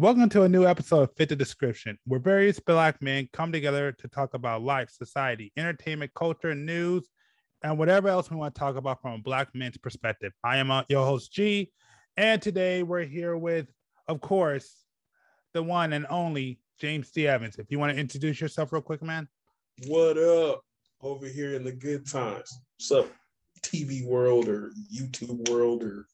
Welcome to a new episode of Fit the Description, where various black men come together to talk about life, society, entertainment, culture, news, and whatever else we want to talk about from a black man's perspective. I am uh, your host, G, and today we're here with, of course, the one and only James D. Evans. If you want to introduce yourself real quick, man. What up over here in the good times? What's up, TV world or YouTube world or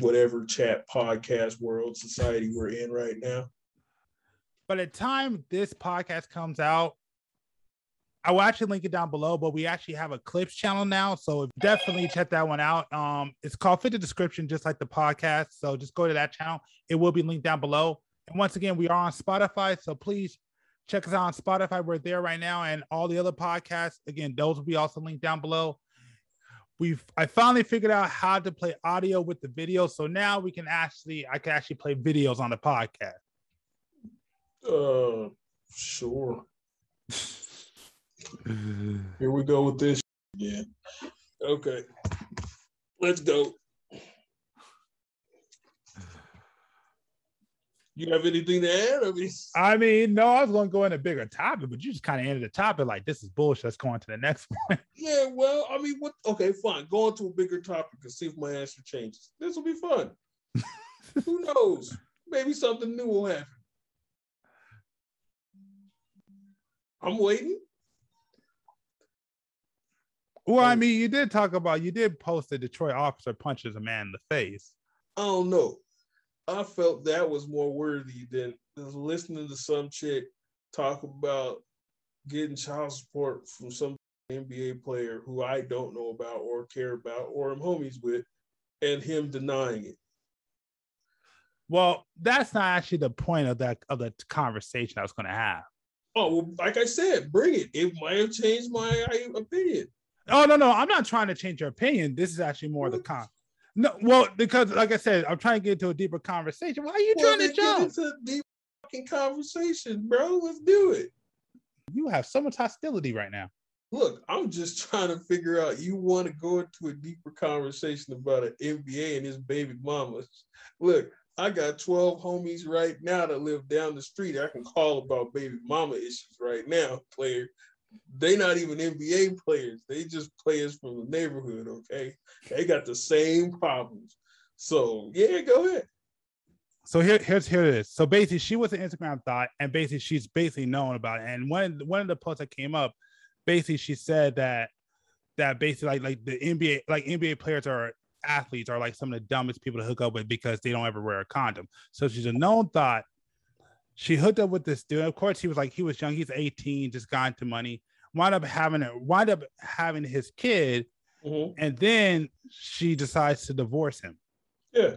whatever chat podcast world society we're in right now? By the time this podcast comes out, I will actually link it down below, but we actually have a clips channel now. So definitely check that one out. Um, it's called Fit the Description, just like the podcast. So just go to that channel. It will be linked down below. And once again, we are on Spotify. So please check us out on Spotify. We're there right now. And all the other podcasts, again, those will be also linked down below. We've I finally figured out how to play audio with the video. So now we can actually I can actually play videos on the podcast. Uh sure. Here we go with this again. Okay. Let's go. You have anything to add? I mean, I mean, no, I was going to go into a bigger topic, but you just kind of ended the topic like this is bullshit. Let's go on to the next one. yeah, well, I mean, what? Okay, fine. Go on to a bigger topic and see if my answer changes. This will be fun. Who knows? Maybe something new will happen. I'm waiting. Well, I oh. mean, you did talk about you did post a Detroit officer punches a man in the face. I don't know. I felt that was more worthy than listening to some chick talk about getting child support from some NBA player who I don't know about or care about or am homies with, and him denying it. Well, that's not actually the point of that of the conversation I was going to have. Oh, well, like I said, bring it. It might have changed my uh, opinion. Oh no, no, I'm not trying to change your opinion. This is actually more the con. No, well, because like I said, I'm trying to get into a deeper conversation. Why are you well, trying to jump? into a deep fucking conversation, bro. Let's do it. You have so much hostility right now. Look, I'm just trying to figure out. You want to go into a deeper conversation about an NBA and his baby mamas. Look, I got 12 homies right now that live down the street. I can call about baby mama issues right now, player they not even NBA players. They just players from the neighborhood. Okay, they got the same problems. So yeah, go ahead. So here, here's here it is. So basically, she was an Instagram thought, and basically, she's basically known about it. And one one of the posts that came up, basically, she said that that basically like like the NBA like NBA players are athletes are like some of the dumbest people to hook up with because they don't ever wear a condom. So she's a known thought she hooked up with this dude. Of course, he was like he was young. He's 18, just got into money. Wound up having it. Wound up having his kid, mm-hmm. and then she decides to divorce him. Yeah.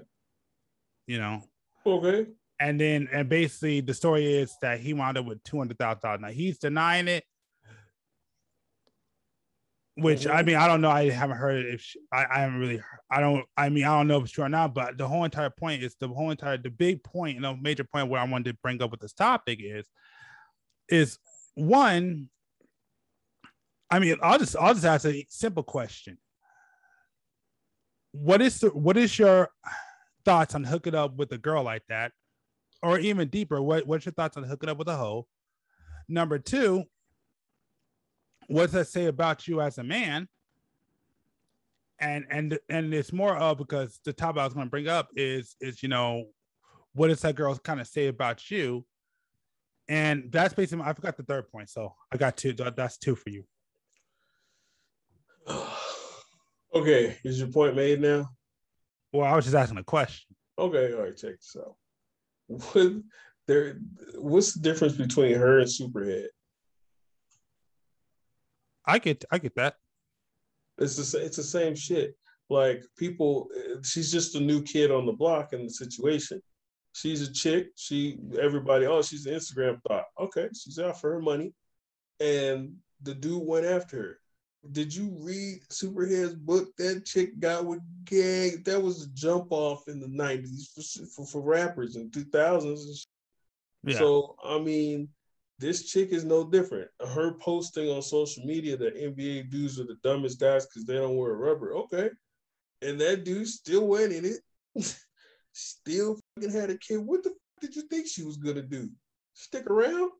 You know. Okay. And then, and basically, the story is that he wound up with two hundred thousand dollars. Now he's denying it which. I mean, I don't know. I haven't heard if she, I, I haven't really. I don't. I mean, I don't know if it's true or not. But the whole entire point is the whole entire the big point, you know, major point where I wanted to bring up with this topic is, is one. I mean, I'll just I'll just ask a simple question. What is the what is your thoughts on hooking up with a girl like that, or even deeper? What what's your thoughts on hooking up with a hoe? Number two, what does that say about you as a man? And and and it's more of because the topic I was going to bring up is is you know what does that girl kind of say about you? And that's basically I forgot the third point, so I got two. That's two for you. okay, is your point made now? Well, I was just asking a question. Okay, all right, check this out. What there? What's the difference between her and Superhead? I get I get that. It's the it's the same shit. Like people, she's just a new kid on the block in the situation. She's a chick. She everybody. Oh, she's an Instagram thought. Okay, she's out for her money, and the dude went after her. Did you read Superhead's book? That chick got with gang. That was a jump off in the nineties for, for, for rappers in two thousands. Yeah. So I mean, this chick is no different. Her posting on social media that NBA dudes are the dumbest guys because they don't wear rubber. Okay. And that dude still went in it. still fucking had a kid. What the fuck did you think she was gonna do? Stick around?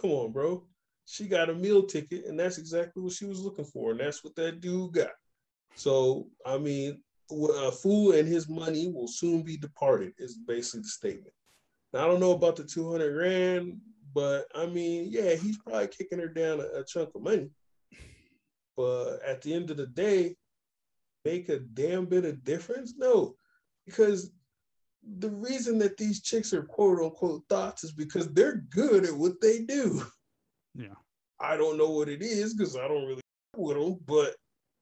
Come on, bro. She got a meal ticket, and that's exactly what she was looking for, and that's what that dude got. So, I mean, a fool and his money will soon be departed, is basically the statement. Now, I don't know about the 200 grand, but I mean, yeah, he's probably kicking her down a, a chunk of money. But at the end of the day, make a damn bit of difference? No, because the reason that these chicks are quote unquote thoughts is because they're good at what they do. Yeah. I don't know what it is because I don't really with them, but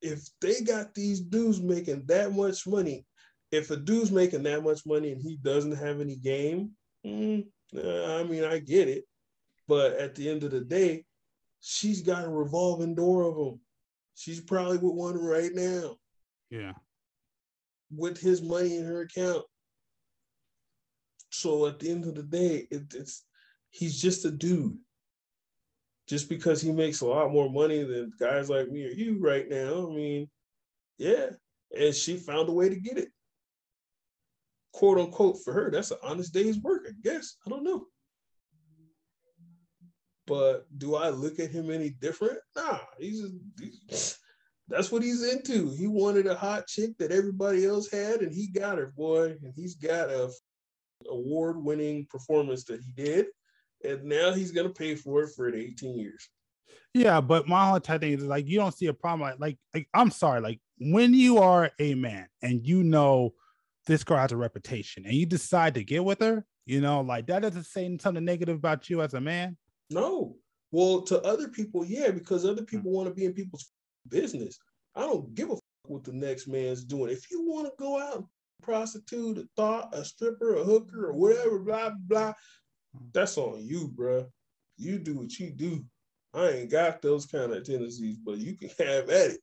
if they got these dudes making that much money, if a dude's making that much money and he doesn't have any game, mm, I mean, I get it. But at the end of the day, she's got a revolving door of them. She's probably with one right now. Yeah. With his money in her account. So at the end of the day, it, it's he's just a dude. Just because he makes a lot more money than guys like me or you right now, I mean, yeah. And she found a way to get it. Quote unquote for her, that's an honest day's work, I guess. I don't know. But do I look at him any different? Nah, he's, just, he's that's what he's into. He wanted a hot chick that everybody else had, and he got her, boy. And he's got a award-winning performance that he did, and now he's gonna pay for it for 18 years. Yeah, but my whole thing is like you don't see a problem. Like, like, like I'm sorry, like when you are a man and you know this girl has a reputation and you decide to get with her, you know, like that doesn't say something negative about you as a man. No. Well, to other people, yeah, because other people hmm. want to be in people's business. I don't give a what the next man's doing. If you want to go out and prostitute, a thought, a stripper, a hooker, or whatever, blah blah, hmm. that's on you, bro. You do what you do. I ain't got those kind of tendencies, but you can have at it.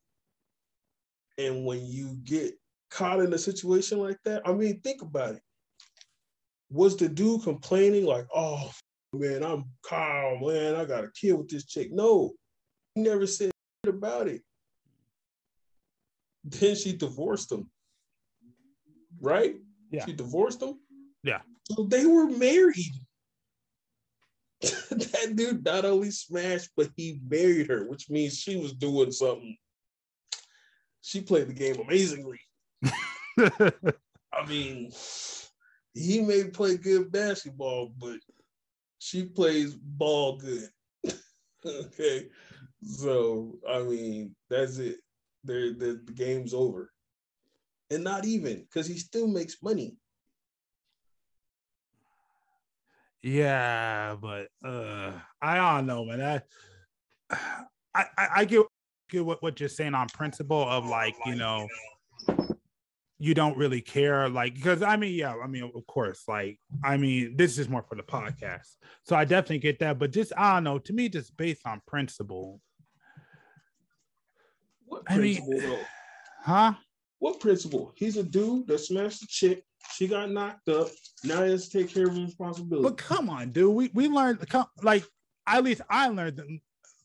And when you get caught in a situation like that, I mean, think about it. Was the dude complaining like, "Oh man, I'm calm, man, I got a kid with this chick"? No, he never said about it. Then she divorced him. Right? Yeah. She divorced him. Yeah. So they were married. that dude not only smashed, but he married her, which means she was doing something. She played the game amazingly. I mean, he may play good basketball, but she plays ball good. okay. So I mean, that's it. There, the, the game's over, and not even because he still makes money. Yeah, but uh I don't know, man. I I, I get get what, what you're saying on principle of like, you know, you don't really care, like because I mean, yeah, I mean, of course, like I mean, this is more for the podcast. So I definitely get that, but just I don't know, to me, just based on principle, What I mean- principle though? huh? What principle? He's a dude that smashed a chick. She got knocked up. Now he has to take care of responsibility. But come on, dude. We we learned like at least I learned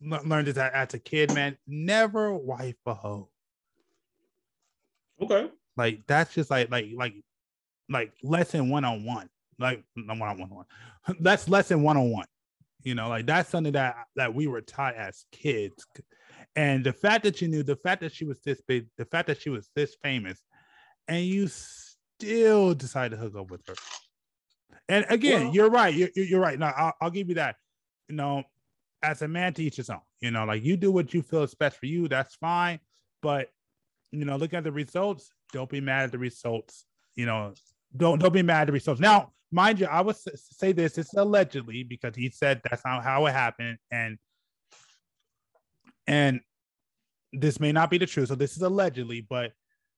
le- learned this as a kid, man. Never wife a hoe. okay. Like that's just like like like like lesson one on one. Like one on one. That's lesson one on one. You know, like that's something that that we were taught as kids. And the fact that you knew, the fact that she was this big, the fact that she was this famous, and you still decided to hook up with her. And again, Well- you're right. You're, you're right. No, I'll, I'll give you that. You know, as a man, to each his own. You know, like you do what you feel is best for you. That's fine. But you know, look at the results. Don't be mad at the results. You know, don't don't be mad at the results. Now, mind you, I would say this. It's allegedly because he said that's not how it happened, and and this may not be the truth. So this is allegedly, but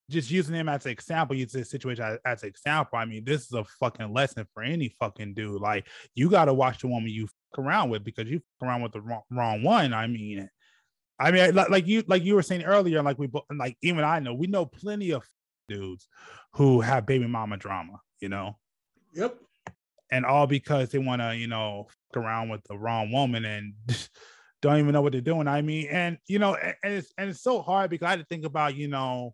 just using him as an example, use this situation as, as an example. I mean, this is a fucking lesson for any fucking dude. Like, you got to watch the woman you fuck around with because you fuck around with the wrong, wrong one. I mean, I mean, like, like you, like you were saying earlier, like we, like even I know, we know plenty of dudes who have baby mama drama, you know, Yep. and all because they want to, you know, fuck around with the wrong woman and don't even know what they're doing. I mean, and you know, and, it's and it's so hard because I had to think about, you know,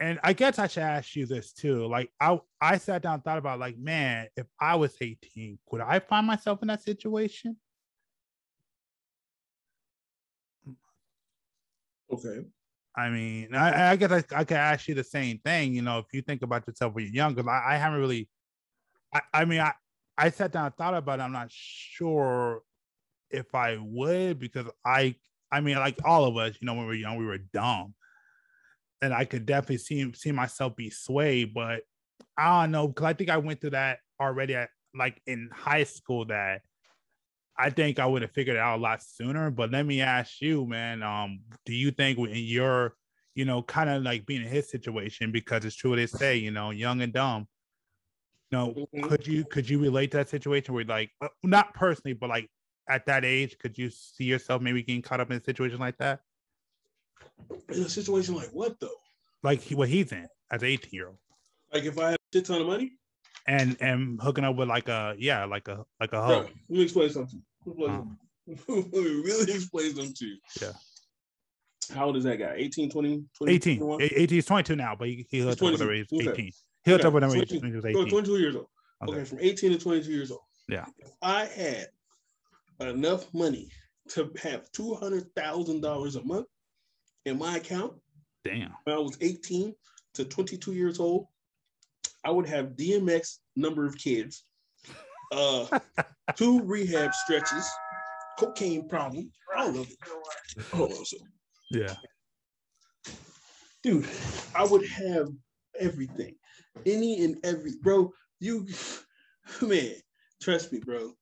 and I guess I should ask you this too. Like I I sat down and thought about like, man, if I was 18, would I find myself in that situation? Okay. I mean, I, I guess I, I could ask you the same thing. You know, if you think about yourself when you're young, because I, I haven't really. I, I mean, I I sat down and thought about it. I'm not sure if I would because I I mean, like all of us, you know, when we were young, we were dumb, and I could definitely see see myself be swayed. But I don't know because I think I went through that already at like in high school. That I think I would have figured it out a lot sooner. But let me ask you, man, um, do you think in your, you know, kind of like being in his situation, because it's true what they say, you know, young and dumb. You know, Mhm. could you could you relate to that situation where like uh, not personally, but like at that age, could you see yourself maybe getting caught up in a situation like that? In a situation like what though? Like he, what he's in as an 18 year old. Like if I had a shit ton of money, And and hooking up with like a yeah, like a like a bro, hoe. let me explain something. Let me, um, explain something. let me really explain something to you. Yeah. How old is that guy? 18, 20, 20 18. 21? 18 he's 22 now, but he, he hooked up with her 22. age Okay. 18. He hooked Okay, up with her 22. when he was 18. 22 years old. Okay. Okay. from 18 to 22 years old. Yeah. If I had enough money to have $200,000 a month in my account Damn. when I was 18 to 22 years old, I would have DMX number of kids, uh, two rehab stretches, cocaine problem, all of it. Hold on, so Yeah. dude, I would have everything, any and every, bro. You, man, trust me, bro.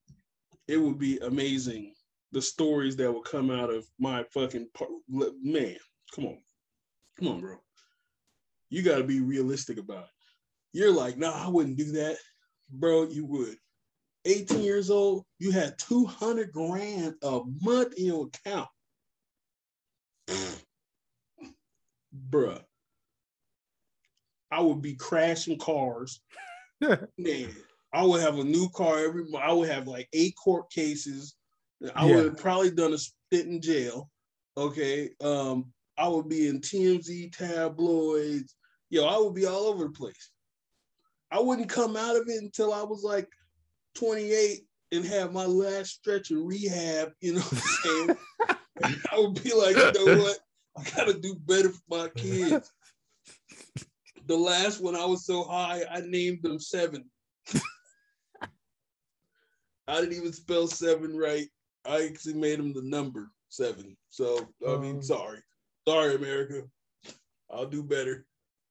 It would be amazing. The stories that would come out of my fucking par- man. Come on, come on, bro. You got to be realistic about it. You're like, nah, I wouldn't do that, bro. You would. 18 years old, you had 200 grand a month in your account. Bruh. I would be crashing cars. Man, I would have a new car every month. I would have like eight court cases. I Yeah. would have probably done a stint in jail. Okay. Um, I would be in TMZ tabloids. Yo, I would be all over the place. I wouldn't come out of it until I was like 28 and have my last stretch of rehab, you know what I'm saying? I would be like, you know what? I gotta do better for my kids. The last one I was so high, I named them seven. I didn't even spell seven right. I actually made them the number seven. So I mean, Um. sorry. Sorry, America. I'll do better.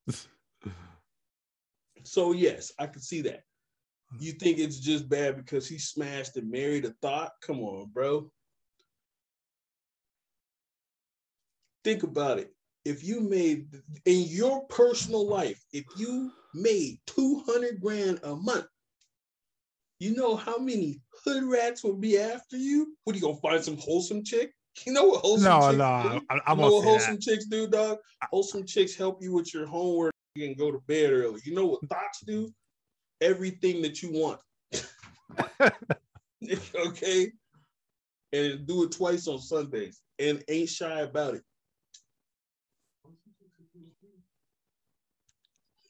So yes, I can see that. You think it's just bad because he smashed and married a thought? Come on, bro. Think about it. If you made in your personal life, if you made 200 grand a month, you know how many hood rats would be after you? What are you gonna find some wholesome chick? You know what wholesome No, chicks no, do? I, I'm know gonna what wholesome that. chicks do, dog? Wholesome chicks help you with your homework and go to bed early. You know what thoughts do? Everything that you want. okay? And do it twice on Sundays and ain't shy about it.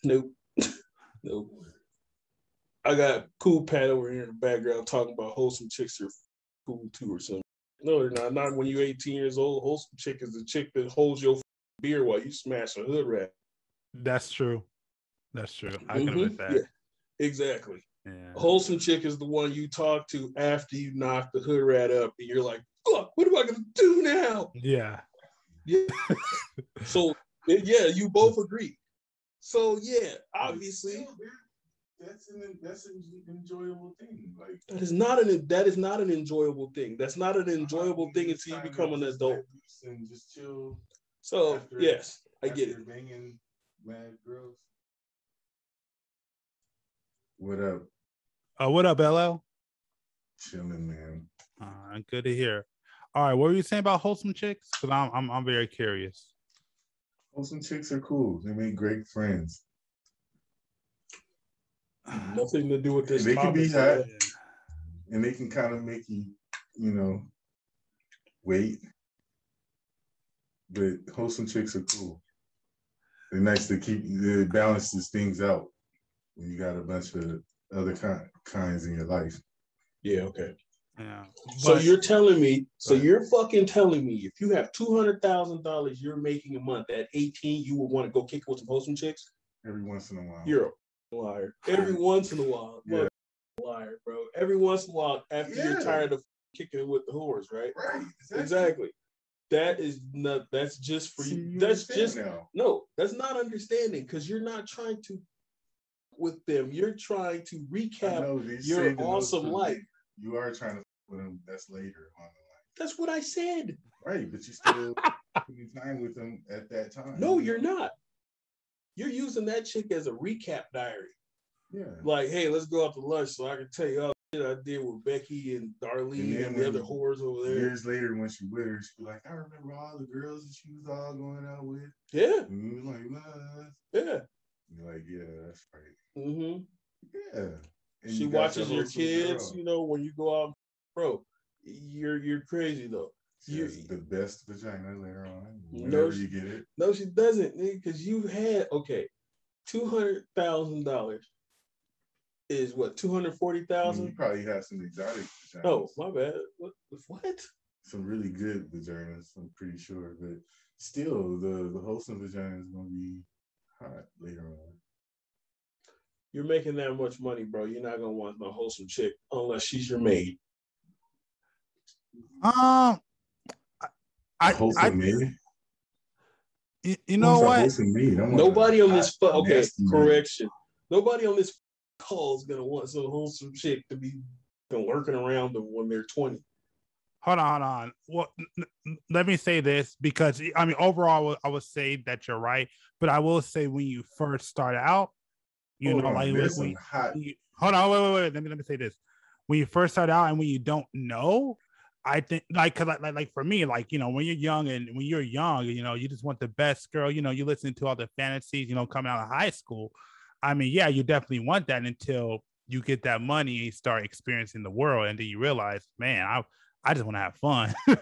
Nope. nope. I got cool Pat over here in the background talking about wholesome chicks are cool too or something. No, they're not. Not when you're 18 years old. Wholesome chick is the chick that holds your beer while you smash a hood rat. That's true. That's true. I can Mhm. admit that. Yeah, exactly. Yeah. A wholesome chick is the one you talk to after you knock the hood rat up, and you're like, "Fuck, what am I gonna do now?" Yeah. Yeah. so yeah, you both agree. So yeah, obviously that's an that's an enjoyable thing. Like that is not an that is not an enjoyable thing. That's not an enjoyable thing until you become an adult. and just chill. So after- yes, I get it. Banging mad girls. What up? Uh, what up, LL? Chilling, man. Uh, good to hear. All right, what were you saying about wholesome chicks? Because I'm, I'm I'm very curious. Wholesome chicks are cool. They make great friends. Nothing to do with this. They can be topic. hot. and they can kind of make you, you know, wait. But wholesome chicks are cool. It's nice to keep it balances things out when you got a bunch of other kind, kinds in your life. Yeah, okay. Yeah. So But- you're telling me, so Right. you're fucking telling me if you have two hundred thousand dollars you're making a month at 18, you would want to go kick it with some wholesome chicks? Every once in a while. You're a liar. Every once in a while. Yeah. Liar, bro. Every once in a while after you're tired of kicking it with the whores, right? right. Exactly. That is not that's just for you. That's just now. no, that's not understanding because you're not trying to with them. You're trying to recap. your saved the most awesome life. You are trying to with them. That's later on the That's what I said. Right, but you still spending time with them at that time. No, you're not. You're using that chick as a recap diary. Yeah. Like, hey, let's go out to lunch so I can tell you all I did with Becky and Darlene And and, the other whores over there. Years later, when she with her, she be like, I remember all the girls that she was all going out with. Yeah, And was like, nah. yeah. Like, yeah, that's right. Mm-hmm. Yeah. And She you watches your kids, you know, when you go out, bro. You're you're crazy though. She the best vagina later on. No, she- you get it. No, she doesn't, because you had okay, two hundred thousand dollars is what two hundred forty I you probably have some exotic vaginas. Oh, my bad. What? What? Some really good vaginas, I'm pretty sure. But still, the, the wholesome vagina is going to be hot later on. You're making that much money, bro. You're not gonna want no wholesome chick unless she's your maid. Um, I, I, wholesome I maid? you, you know what? I want Nobody on this fu- okay nasty maid. correction. Nobody on this call gonna want some wholesome chick to be been lurking around them when they're twenty. Hold on, hold on. Well, n- n- let me say this because I mean, overall, I would- I would say that you're right, but I will say when you first start out, you Hold know, on, like when you, hold on, wait, wait, wait. Let me let me say this. When you first start out and when you don't know, I think like cause like, like like for me, like you know, when you're young and when you're young, you know, you just want the best girl, you know, you listen to all the fantasies, you know, coming out of high school. I mean, yeah, you definitely want that until you get that money and you start experiencing the world, and then you realize, man, I I just want to have fun.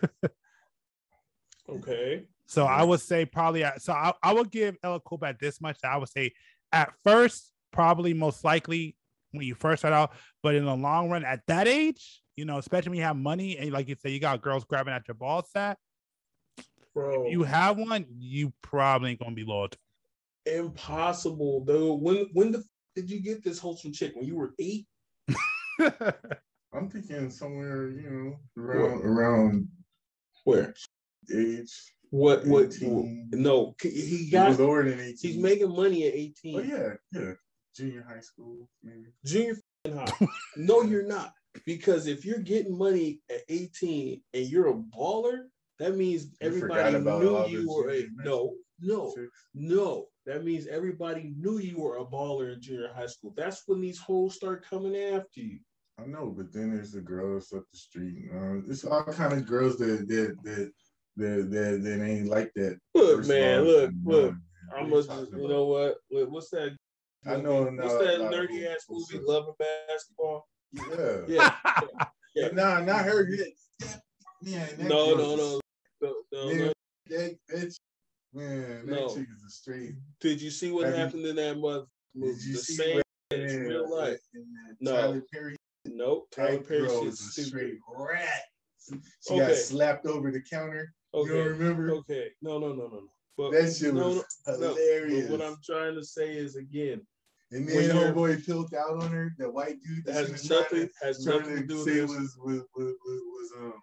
Okay. So I would say probably uh, so I, I would give Ella Cobatt this much. I would say at first, probably most likely when you first start out, but in the long run, at that age, you know, especially when you have money and like you say, you got girls grabbing at your ball sack. Bro. You have one, you probably ain't gonna be loyal. to- impossible though. When when the f- did you get this wholesome chick? When you were eight? I'm thinking somewhere, you know, around around Where? age. What what 18. no he- he He got was than 18. he's making money at 18. Oh yeah, yeah. Junior high school, maybe. junior f***ing high. no, you're not. Because if you're getting money at 18 and you're a baller, that means everybody forgot knew you were a no, no, no. That means everybody knew you were a baller in junior high school. That's when these hoes start coming after you. I know, but then there's the girls up the street. Uh, it's all kind of girls that that that that that, that ain't like that. Look, First man, look, look. I must, you know what? Look, What's that? I know What's now that of nerdy ass movie. Love and Basketball? Yeah, Yeah. Yeah. Nah, not her. Yeah, No, no, no, no, no, no. that, that man, that No. chick is a straight. Did you see what Have you- happened in that month? Did you The see same what- yeah, real life. that No. Tyler Perry Nope. Tyler Perry is a straight rat. She Okay. got slapped over the counter. You Okay. don't remember? Okay. No, no, no, no, no. But That shit no, was no, no. hilarious. But what I'm trying to say is again, and then homeboy filled out on her. That white dude that has nothing to, has nothing to do with say was was was, was, was um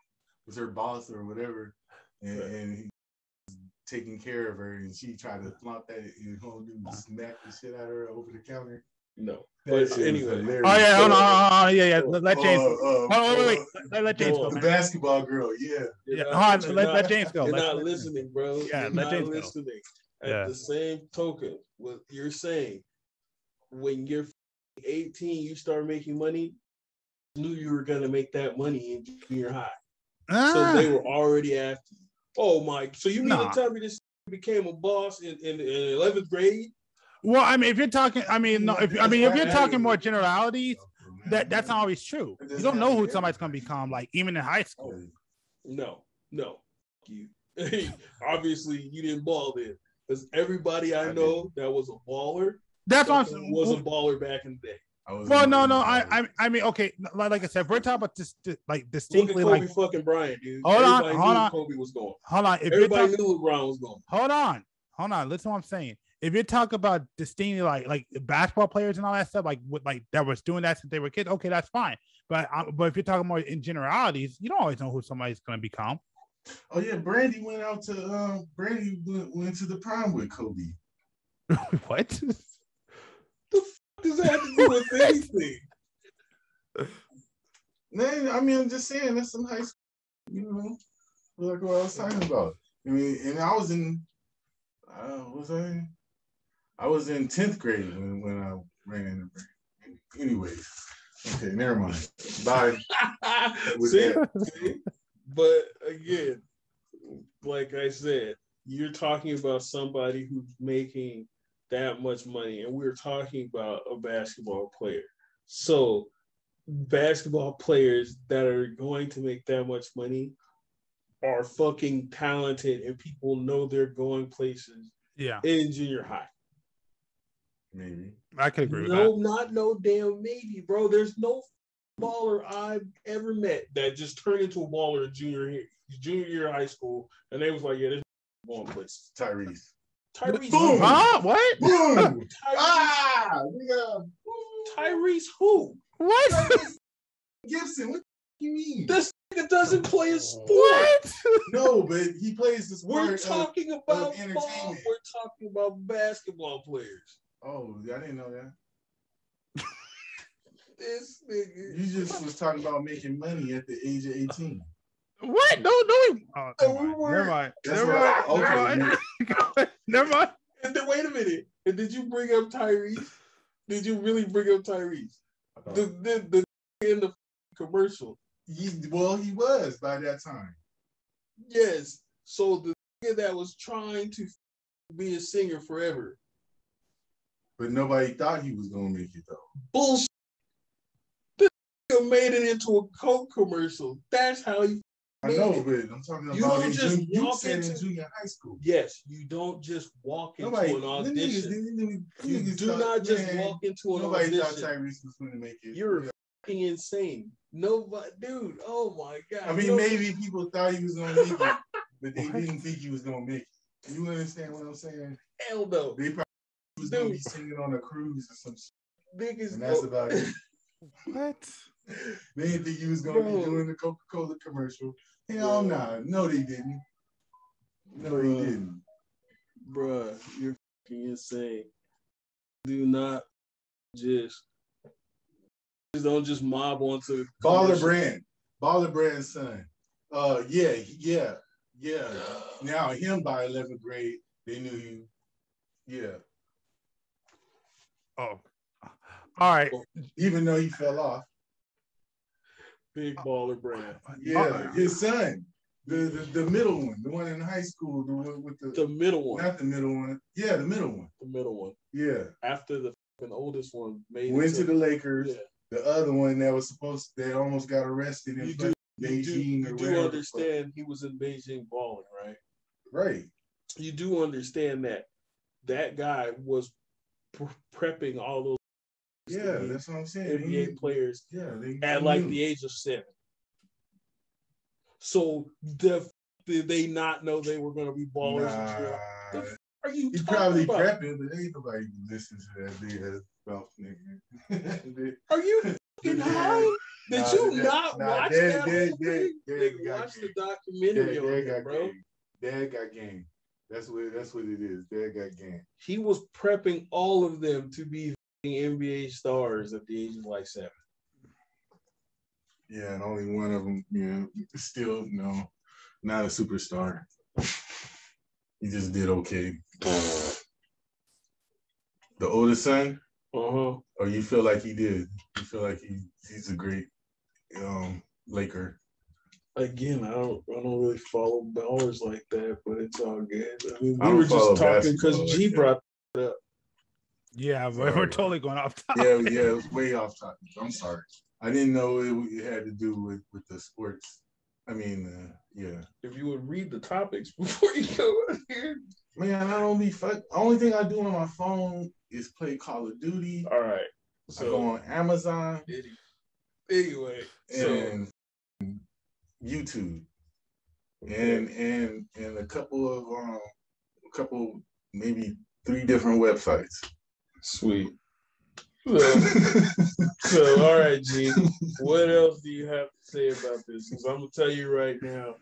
was her boss or whatever, and, Right. and he taking care of her, and she tried to flaunt that, and whole dude smacked the shit out of her over the counter. No. That But anyway. Oh yeah, hold on, So- hold on, yeah, yeah. Let, let James. Uh, uh, Oh, wait, wait, uh, wait. Let, let James Go go. The man. basketball girl, yeah. You're Yeah, not- hold on, let, not- let James go. You're Let- not listening, bro. Yeah, you're let not James go. listening. At Yeah. the same token, what you're saying, when you're 18, you start making money, knew you were gonna make that money in junior high. Ah, So they were already after you. Oh my! So you mean Nah. to tell me this became a boss in in, 11th grade? well, I mean, if you're talking, I mean, no, if I mean, if you're talking more generalities, that that's not always true. You don't know who somebody's gonna become, like even in high school. Oh, no, no, you. Obviously, you didn't ball then. Because everybody I I know that was a baller That's what I'm was a baller back in the day. I was Well, no, no. I, I, I mean, okay. Like, like I said, we're talking about this, like Look at distinctly, Kobe like, fucking Bryant, dude. Hold on, Everybody hold on. Kobe was going. hold on. If Everybody talking, knew LeBron was going. hold on, hold on. Listen, to what I'm saying. If you're talking about distinctly, like, like basketball players and all that stuff, like, with, like that was doing that since they were kids, okay, that's fine. But, uh, but if you're talking more in generalities, you don't always know who somebody's gonna become. Oh yeah, Brandy went out to um Brandy went, went to the prom with Kobe. what? Does that have to do with anything? Man, I mean, I'm just saying that's some high school, you know, like what I was talking about. I mean, and I was in, uh, what was I? I was in tenth grade when, when I ran into Brandy. Anyways, okay, never mind. Bye. See? See? But again, like I said, you're talking about somebody who's making that much money, and we're talking about a basketball player. So, basketball players that are going to make that much money are fucking talented, and people know they're going places Yeah, in junior high. Maybe. I could agree with that. No, not no damn maybe, bro. There's no baller I've ever met that just turned into a baller in junior year, junior year of high school, and they was like, yeah, this going places. Tyrese. Tyrese, Boom. Huh? What? Boom! Tyrese, ah! nigga. Tyrese, who? What? Tyrese Gibson. What do you mean? This nigga doesn't play a sport. What? No, but he plays the We're sport. of- talking about ball. entertainment. We're talking about basketball players. oh, I didn't know that. This nigga. You just was talking about making money at the age of 18. What? No, no. Oh, Oh, never we mind. were- Never mind. Never right. mind. Never mind. Never mind. And then wait a minute. And did you bring up Tyrese? Did you really bring up Tyrese? The the, the in the commercial. He, well, he was by that time. Yes. So the nigga that was trying to be a singer forever. But nobody thought he was gonna make it though. Bullshit. This made it into a Coke commercial. That's how you. I know, but I'm talking about You about don't in just you walk said in into- junior high school. Yes, you don't just walk into Nobody, an them audition. niggas- them niggas- You niggas do thought, not just man, walk into an Nobody thought audition. Tyrese was gonna make it. You're fucking insane. Nobody, dude. Oh my god. I mean, No- maybe people thought he was gonna make it, but they didn't think he was gonna make it. You understand what I'm saying? hell no. They probably was gonna be singing on a cruise or some shit, Niggas. and that's about it. What? They didn't think he was gonna Bro. be doing the Coca-Cola commercial. Hell no. nah. No, they didn't. No, he Bro. didn't. Bruh, you're fucking insane. Do not just just don't just mob onto Baller brand. Baller brand son. Uh yeah, yeah, yeah. Now him by 11th grade, they knew you. Yeah. Oh. All right. Even though he fell off. Big baller brand. Yeah, Uh, his son. The, the the middle one, the one in high school, the one with the, The middle one. not the middle one. Yeah, the middle one. The middle one. Yeah. After the fucking oldest one made Went it to the Lakers. yeah. The other one that was supposed they almost got arrested in You do, you do, Beijing or you do understand he was in Beijing balling, right? Right. You do understand that that guy was pre- prepping all those to Yeah, that's what I'm saying. NBA players Yeah, they, at they like knew. the age of seven. So the did they not know they were going to be ballers? Nah. Are you he probably about? prepping, but ain't nobody listen to that ass mouth nigga. Are you fucking high? Did Nah, you that- not nah, watch Dad- that Dad- Dad-? Dad got watch the documentary Dad, on him, bro. game. Dad got game. That's what that's what it is. Dad got game. He was prepping all of them to be NBA stars at the age of like seven. Yeah, and only one of them, you know, still no, not a superstar. He just did okay. The oldest son, Uh huh. or you feel like he did? You feel like he he's a great um Laker. Again, I don't, I don't really follow ballers like that, but it's all good. I mean, we don't were just talking because G like that. brought Yeah, we're, we're totally going off topic. Yeah, yeah, it was way off topic. I'm sorry. I didn't know it, it had to do with with the sports I mean, uh, yeah. If you would read the topics before you go in here. Man, I don't be fuck. Only thing I do on my phone is play Call of Duty. All right. I go So on Amazon anyway, so and YouTube, and and and a couple of um, a couple maybe three different websites. Sweet. So, so all right, G. What else do you have to say about this? Because I'm gonna tell you right now.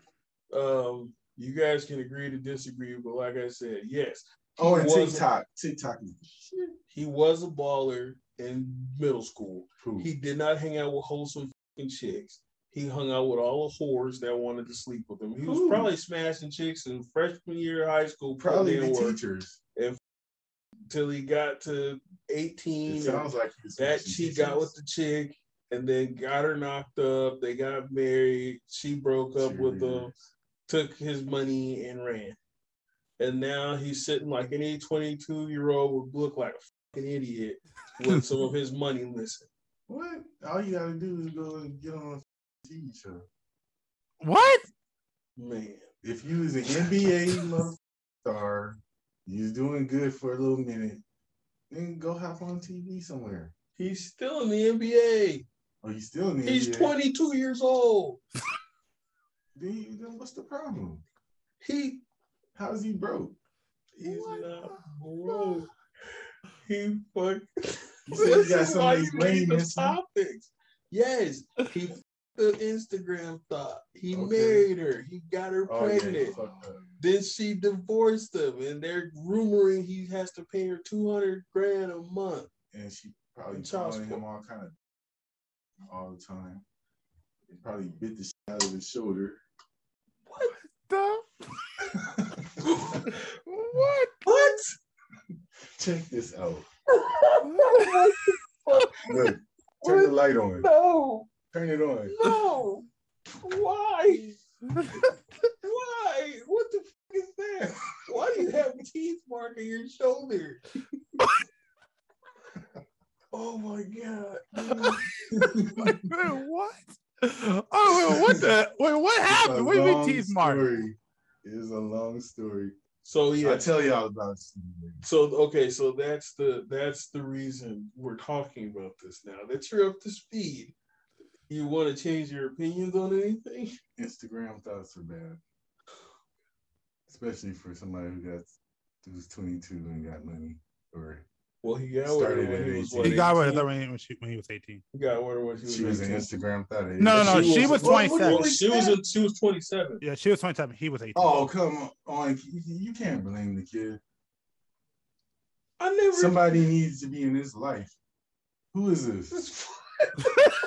Um, you guys can agree to disagree, but like I said, yes, oh, and TikTok. TikTok he was a baller in middle school. Who? He did not hang out with wholesome chicks. He hung out with all the whores that wanted to sleep with him. He was Who? probably smashing chicks in freshman year of high school, Probably the teachers. Until he got to 18. It sounds like he's that she got with the chick and then got her knocked up. They got married. She broke up with him, took his money and ran. And now he's sitting like any 22 year old would look like a fucking idiot with some of his money missing. What? All you gotta do is go and get on a TV show. What? Man. If you was an NBA star, was doing good for a little minute, then go hop on TV somewhere. He's still in the NBA. Oh, you still in the He's NBA? 22 years old. Then, then what's the problem? He How's he broke? he's What not broke. He fuck. You said you got some of these read the missing. topics. Yes, he the Instagram thought. He Okay. married her. He got her Oh, yeah, pregnant. you. Then she divorced him, and they're rumoring he has to pay her two hundred grand a month. And she probably calling him all kind of all the time. He probably bit the shit out of his shoulder. What the what? What? Check this out. no, Look, turn the light on. no, Turn it on. no. Why? Why? What the fuck is that? Why do you have teeth mark on your shoulder? oh my god. Wait, what? Oh, wait, what the? Wait, what happened? A What do you mean teeth mark? story. It is a long story. So yeah, I'll tell y'all about it. So okay, so that's the that's the reason we're talking about this now. That you're up to speed. You want to change your opinions on anything? Instagram thoughts are bad. Especially for somebody who got who's 22 and got money. Or Well, he got Started with when he was 18. what, He got with 18? her when he, when, she, when he was 18. He got with her when she was, she was an Instagram thought. No, no, no. She was well, 27. well, she was in, she was 27. Yeah, she was 27. He was 18. Oh, come on. You- You can't blame the kid. I never Somebody needs to be in his life. Who is this?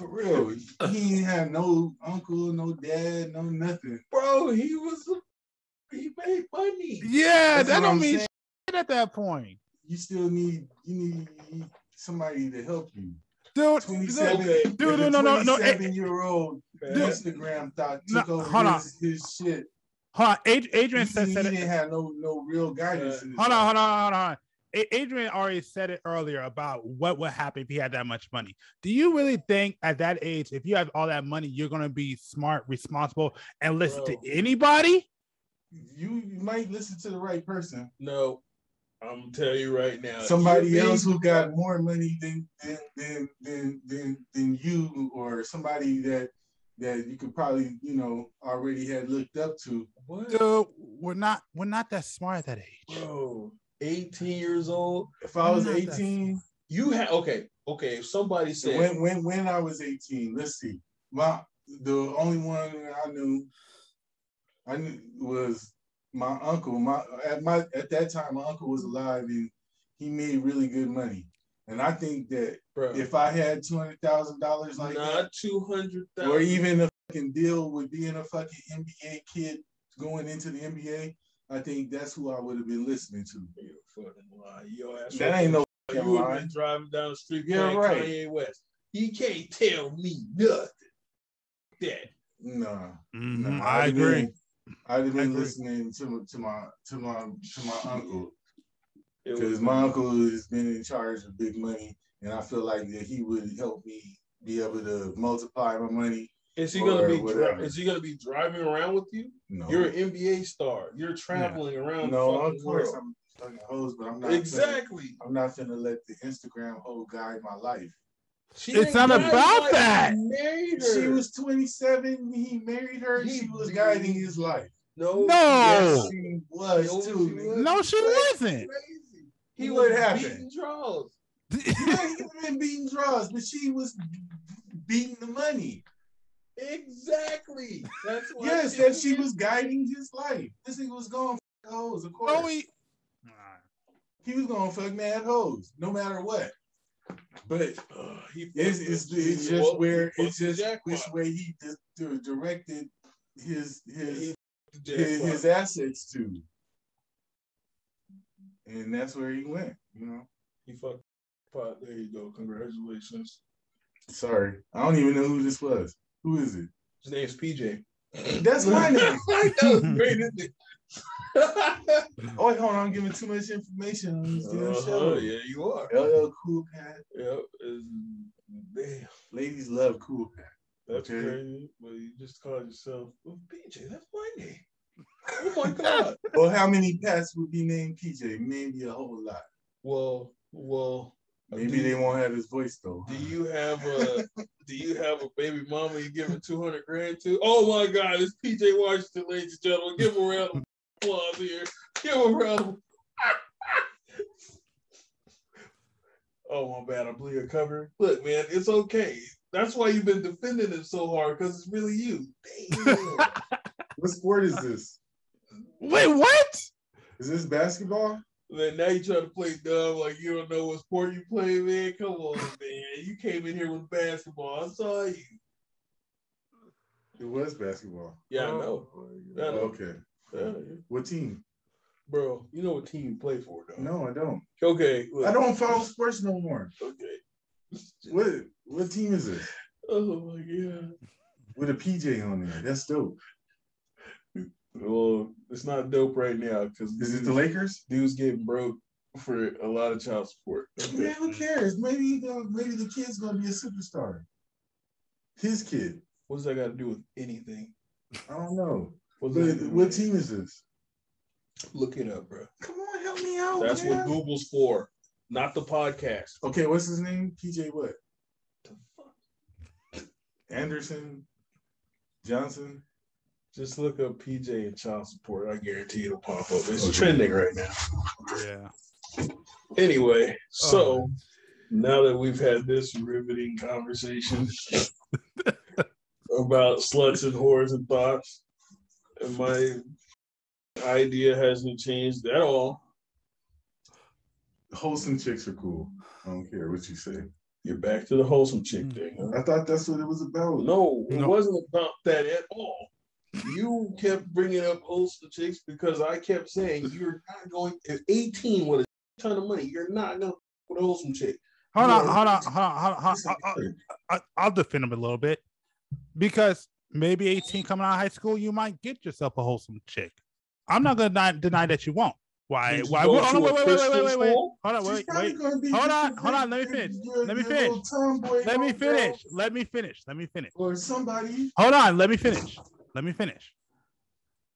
For real. He didn't have no uncle, no dad, no nothing. Bro, he was a, he made money. Yeah, That's that don't mean shit at that point. You still need you need somebody to help you. Dude, 27, Okay. Dude, dude, no, no, no, eh, 27 year old Dude. Instagram thought took No, over hold on. his, his shit. hold on. Adrian He, said, he said didn't it. have no no real guidance. his Hold on, hold on, hold on. A- Adrian already said it earlier about what would happen if he had that much money. Do you really think at that age, if you have all that money, you're gonna be smart, responsible, and listen Bro. to anybody? You, you might listen to the right person. No, I'm gonna tell you right now. Somebody else being- who got more money than than than than than, than you, or somebody that that you could probably you know already had looked up to. what? Dude, we're not we're not that smart at that age. Bro, 18 years old. If I was 18, You had okay, okay. If somebody said when when when I was 18, let's see, my the only one I knew I knew was my uncle. My at my at that time, my uncle was alive and he made really good money. And I think that bro, if I had two hundred thousand dollars like that, not two hundred thousand, or even a fucking deal with being a fucking NBA kid going into the NBA, I think that's who I would have been listening to. You fucking lie. Your ass That ain't no You would have been driving down the street Yeah, playing right. Kanye West. You can't tell me nothing. That Nah, Mhm, nah, I I'd agree. been- I'd have been agree. listening to my to my to my to my uncle. Because my uncle has been in charge of big money, and I feel like that he would help me be able to multiply my money. Is he gonna be? Dri- is he gonna be driving around with you? No, You're an NBA star. You're traveling around. no, the of course world. I'm fucking hoes, but I'm not finna- Exactly. I'm not gonna let the Instagram hoe guide my life. She It's not about like, that. he Married her. She was 27. He married her. He she was did. guiding his life. no. No. Yes, she was no, too. She was. No, she wasn't. Crazy. He He what was happened? beating draws. Yeah, he was been beating draws, but she was beating the money. Exactly. That's why. Yes, that she was guiding his life. This nigga was going fuck hoes, of course. Oh, we. he was going fuck mad hoes, no matter what. But Uh, he it's, fucked it's, it's just fucked- where it's just jackpot. which way he di- di- directed his his He his, his assets to, and that's where he went. You know. He fucked pot. There you go. Congratulations. Sorry, I don't even know who this was. Who is it? His name's PJ. That's my name. that was great, isn't it? Oh, wait, hold on, I'm giving too much information on this damn Uh-huh, show. yeah, you are. LL Cool Cat. Yep. Damn. Ladies love Cool Cat. That's Okay. crazy. But you just called yourself well, PJ. That's my name. Oh my god. Well, how many pets would be named PJ? Maybe a whole lot. well, well. Maybe do they won't have his voice though. Do you have a Do you have a baby mama you giving two hundred grand to? Oh my God, it's PJ Washington, ladies and gentlemen. Give him a round of applause here. Give him a round. Of... oh my bad, I blew your cover. Look, man, it's okay. That's why you've been defending it so hard because it's really you. Damn. What sport is this? Wait, what? Is this basketball? Then now you try to play dumb like you don't know what sport you play, man. Come on, man. You came in here with basketball. I saw you. It was basketball. Yeah, I oh know. Yeah, I know. Okay. Yeah, What team? bro, you know what team you play for, though. No, I don't. Okay. look, I don't follow sports no more. Okay. What what team is this? Oh my god. With a PJ on there. That's dope. Well, it's not dope right now because Is it the Lakers? dude's getting broke for a lot of child support. Man, who cares? Maybe he gonna, maybe the kid's gonna be a superstar. His kid. What does that got to do with anything? I don't know. Do what team is this? Look it up, bro. Come on, help me out. That's man. what Google's for, not the podcast. Okay, what's his name? PJ what? The fuck? Anderson Johnson. Just look up PJ and child support. I guarantee it'll pop up. It's Okay. trending right now. Yeah. Anyway, so Oh. now that we've had this riveting conversation about sluts and whores and thoughts, and my idea hasn't changed at all. Wholesome chicks are cool. I don't care what you say. You're back to the wholesome chick hmm. thing. huh? I thought that's what it was about. No, it No. wasn't about that at all. You kept bringing up wholesome chicks because I kept saying you're not going at 18 with a ton of money. You're not going with a wholesome chick. Hold on, hold on, hold on, hold on. I'll, I'll, defend him a little bit because maybe 18 coming out of high school, you might get yourself a wholesome chick. I'm not gonna deny, deny that you won't. Why? Why? Hold on, wait, wait, wait, wait, wait, wait. Hold on, wait, wait. Hold on, hold on, let me finish. Let me finish. Let me finish. Let me finish. Let me finish. Or somebody. Hold on, let me finish. Let me finish.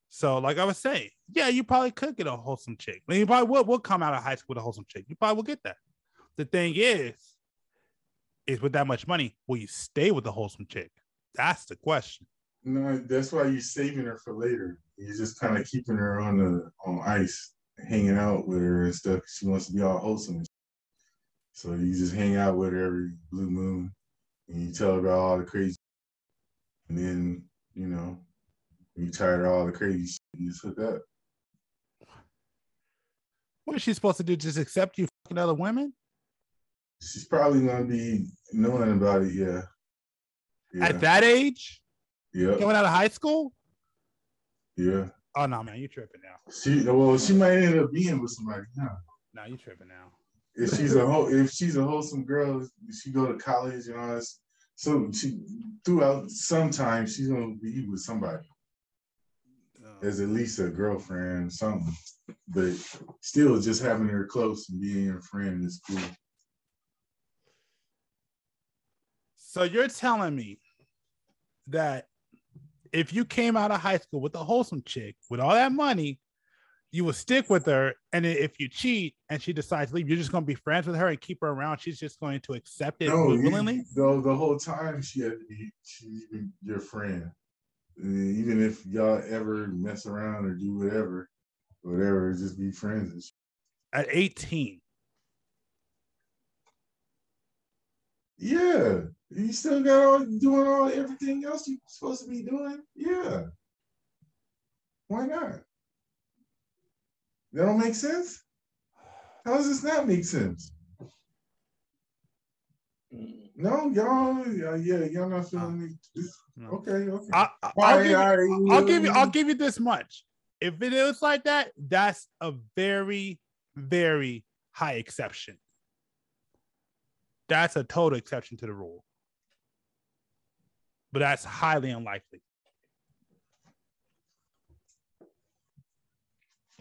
So, like I was saying, yeah, you probably could get a wholesome chick. I mean, you probably would, would come out of high school with a wholesome chick. You probably will get that. The thing is, is with that much money, will you stay with the wholesome chick? That's the question. No, that's why you're saving her for later. You're just kind of keeping her on the on ice, hanging out with her and stuff. She wants to be all wholesome. So you just hang out with her every blue moon, and you tell her about all the crazy. And then you know, you tired of all the crazy shit. You just hook up. What is she supposed to do? Just accept you fucking other women? She's probably gonna be knowing about it. Yeah. Yeah. At that age? yeah. Coming out of high school? Yeah. Oh no, man, you tripping now. She well, she might end up being with somebody. now. No, you tripping now. if she's a whole if she's a wholesome girl, she go to college and all. So she throughout sometimes she's gonna be with somebody as at least a girlfriend, something. but still, just having her close and being your friend is cool. So you're telling me that if you came out of high school with a wholesome chick with all that money, you will stick with her, and if you cheat and she decides to leave, you're just going to be friends with her and keep her around. She's just going to accept it No, you- willingly. the, the whole time she had to be she's your friend. And even if y'all ever mess around or do whatever, whatever, just be friends. and. At 18, Yeah, you still got all doing all everything else you're supposed to be doing. Yeah, why not? That don't make sense. How does this not make sense? No, y'all, yeah, yeah, y'all not feeling it. It's- No. Okay, okay. I, I, All I'll, right, give you, I'll give you. I'll give you this much. If it is like that, that's a very, very high exception. That's a total exception to the rule. But that's highly unlikely.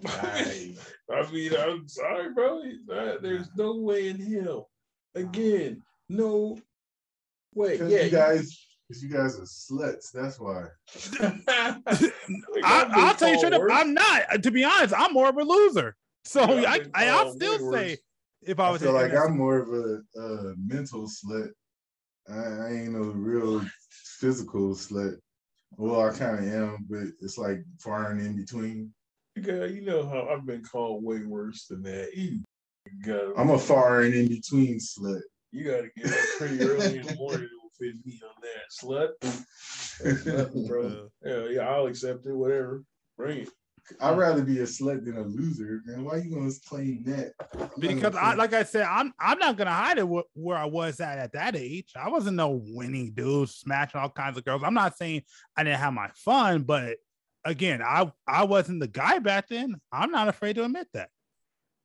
I mean, I'm sorry, bro. Uh, There's no way in hell. Again, no Wait, Yeah, you guys, because you guys are sluts. That's why. I, I'll tell you straight up, I'm not. To be honest, I'm more of a loser. So Yeah, I, I've been I, I'll still way say worse. if I I was feel like I'm more of a, a mental slut. I, I ain't no real physical slut. Well, I kind of am, but it's like far and in between. Girl, you know how I've been called way worse than that. You got I'm a far and in between slut. You got to get up pretty early in the morning to fit me on that slut. That's nothing, bro. Yeah, yeah, I'll accept it. Whatever, bring it. I'd rather be a slut than a loser, man. Why are you gonna claim that? I'm because I, like I said, I'm I'm not gonna hide it wh- where I was at at that age. I wasn't no winning dude, smashing all kinds of girls. I'm not saying I didn't have my fun, but again, I I wasn't the guy back then. I'm not afraid to admit that.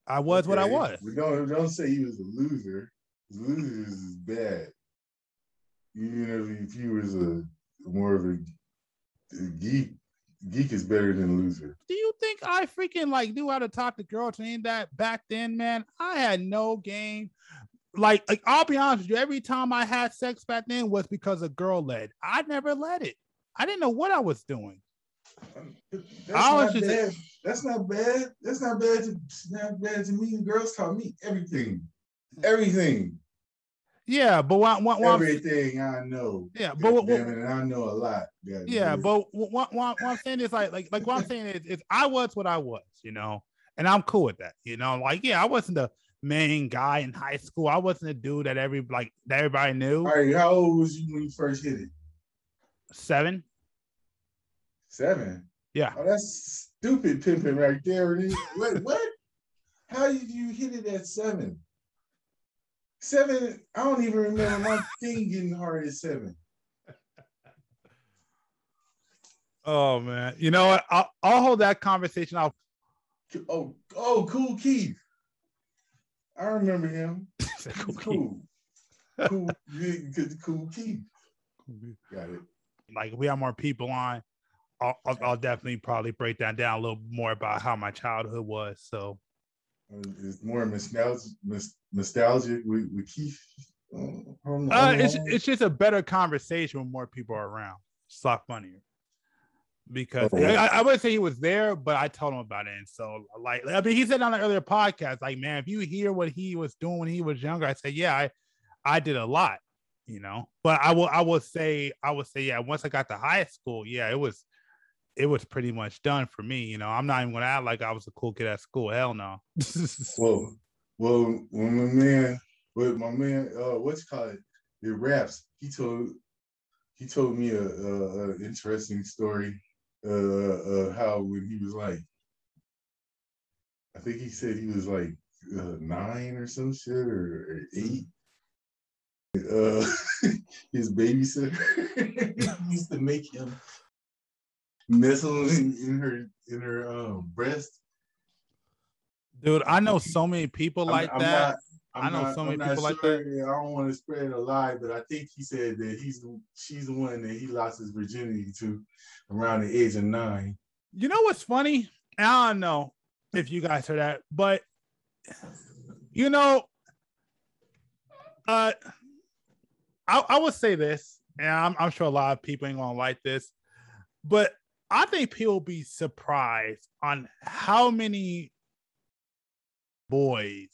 I was what I was. But don't don't say he was a loser. Losers is bad. Even if, if he was a more of a, a geek, geek is better than loser. Do you think I freaking like knew how to talk to girls and that back then, man? I had no game. Like, like I'll be honest with you, every time I had sex back then was because a girl led. I never led it. I didn't know what I was doing. That's I was not just- bad. That's not bad. That's not bad. To, not bad to me. Girls taught me everything. Mm. Everything. Yeah, but what, what I'm- Everything I know. yeah, but what, what- and I know a lot. God yeah, damn but what, what, what I'm saying is like, like, like what I'm saying is, is I was what I was, you know, and I'm cool with that, you know. Like, yeah, I wasn't the main guy in high school. I wasn't a dude that every like that everybody knew. All right, how old was you when you first hit it? Seven, Seven. yeah. Oh, that's stupid pimping right there. What? What? How did you hit it at seven? Seven. I don't even remember my thing getting hard at seven. Oh man, you know what? I'll, I'll hold that conversation. I'll Oh, oh, cool Keith. I remember him. He's cool. Cool, good, cool Keith. Got it. like we have more people on. I'll, I'll, I'll definitely probably break that down a little more about how my childhood was. So It's more nostalgic, nos- nostalgic with, with Keith. Uh, on- uh, it's it's just a better conversation when more people are around. It's a lot funnier because Oh. I, I would say he was there, but I told him about it. And so, like, I mean, he said on the earlier podcast, like, man, if you hear what he was doing when he was younger, I said, yeah, I, I did a lot, you know. But I will, I will say, I would say, yeah, once I got to high school, yeah, it was, it was pretty much done for me. You know, I'm not even gonna act like I was a cool kid at school. Hell no. Well, well, when my man, with my man, uh, what's it called it raps. He told he told me a, a, a interesting story. Uh, uh, how when he was like, I think he said he was like uh, nine or some shit or, or eight. Uh, his babysitter used to make him nestle in, in her in her um, breast Dude, I know so many people I'm- like I'm that. not- I know not- so many people like sure, I don't want to spread a lie, but I think he said that he's she's the one that he lost his virginity to around the age of nine. You know what's funny? I don't know. if you guys heard that. But you know, uh, I, I would say this, and I'm, I'm sure a lot of people ain't gonna like this, but I think people will be surprised on how many boys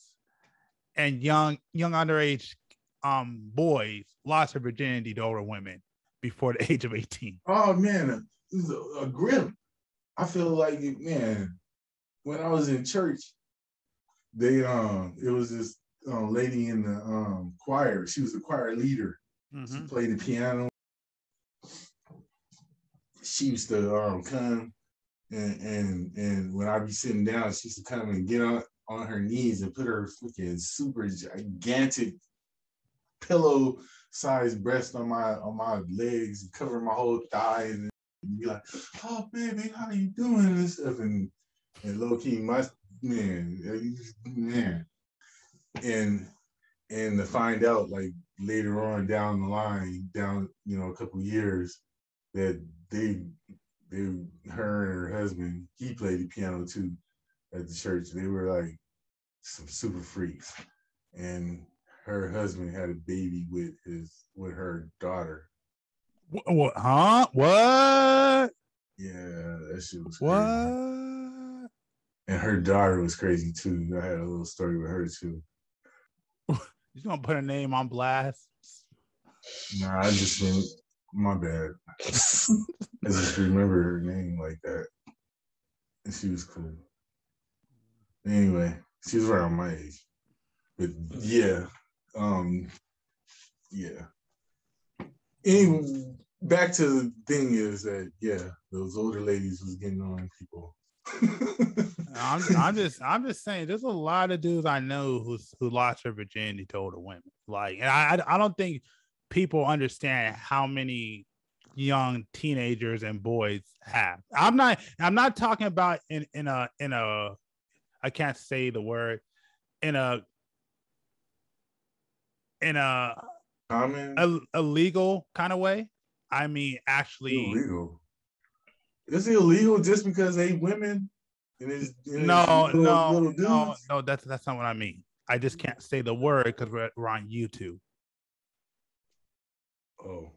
and young young underage um boys lost their virginity to older women before the age of 18. Oh man, this is a, a grim. I feel like man, when I was in church, they um it was this um, lady in the um choir. She was the choir leader. She Mhm. played the piano. She used to um come and and and when I'd be sitting down, she used to come and get on on her knees and put her freaking super gigantic pillow sized breast on my on my legs and cover my whole thigh and be like, oh baby, how are you doing? and stuff and and low key my man man. And and to find out like later on down the line down you know a couple years that they they her and her husband he played the piano too at the church they were like some super freaks and her husband had a baby with his with her daughter Wh- What? Huh? What? yeah that shit was What? crazy. and her daughter was crazy too i had a little story with her too You gonna put her name on blast? Nah, I just my bad. I just remember her name like that. And she was cool. Anyway, she was around my age. But yeah. Um yeah. Anyway, back to the thing is that yeah, those older ladies was getting on people. I'm, I'm just I'm just saying there's a lot of dudes I know who's who lost their virginity to older women. Like, and I I I don't think people understand how many young teenagers and boys have. I'm not I'm not talking about in in a in a I can't say the word in a in a, Common a illegal kind of way. I mean, actually, illegal. Is it illegal just because they women? And it's, and it's no, little- no, little no, no. That's that's not what I mean. I just can't say the word because we're, we're on YouTube. Oh,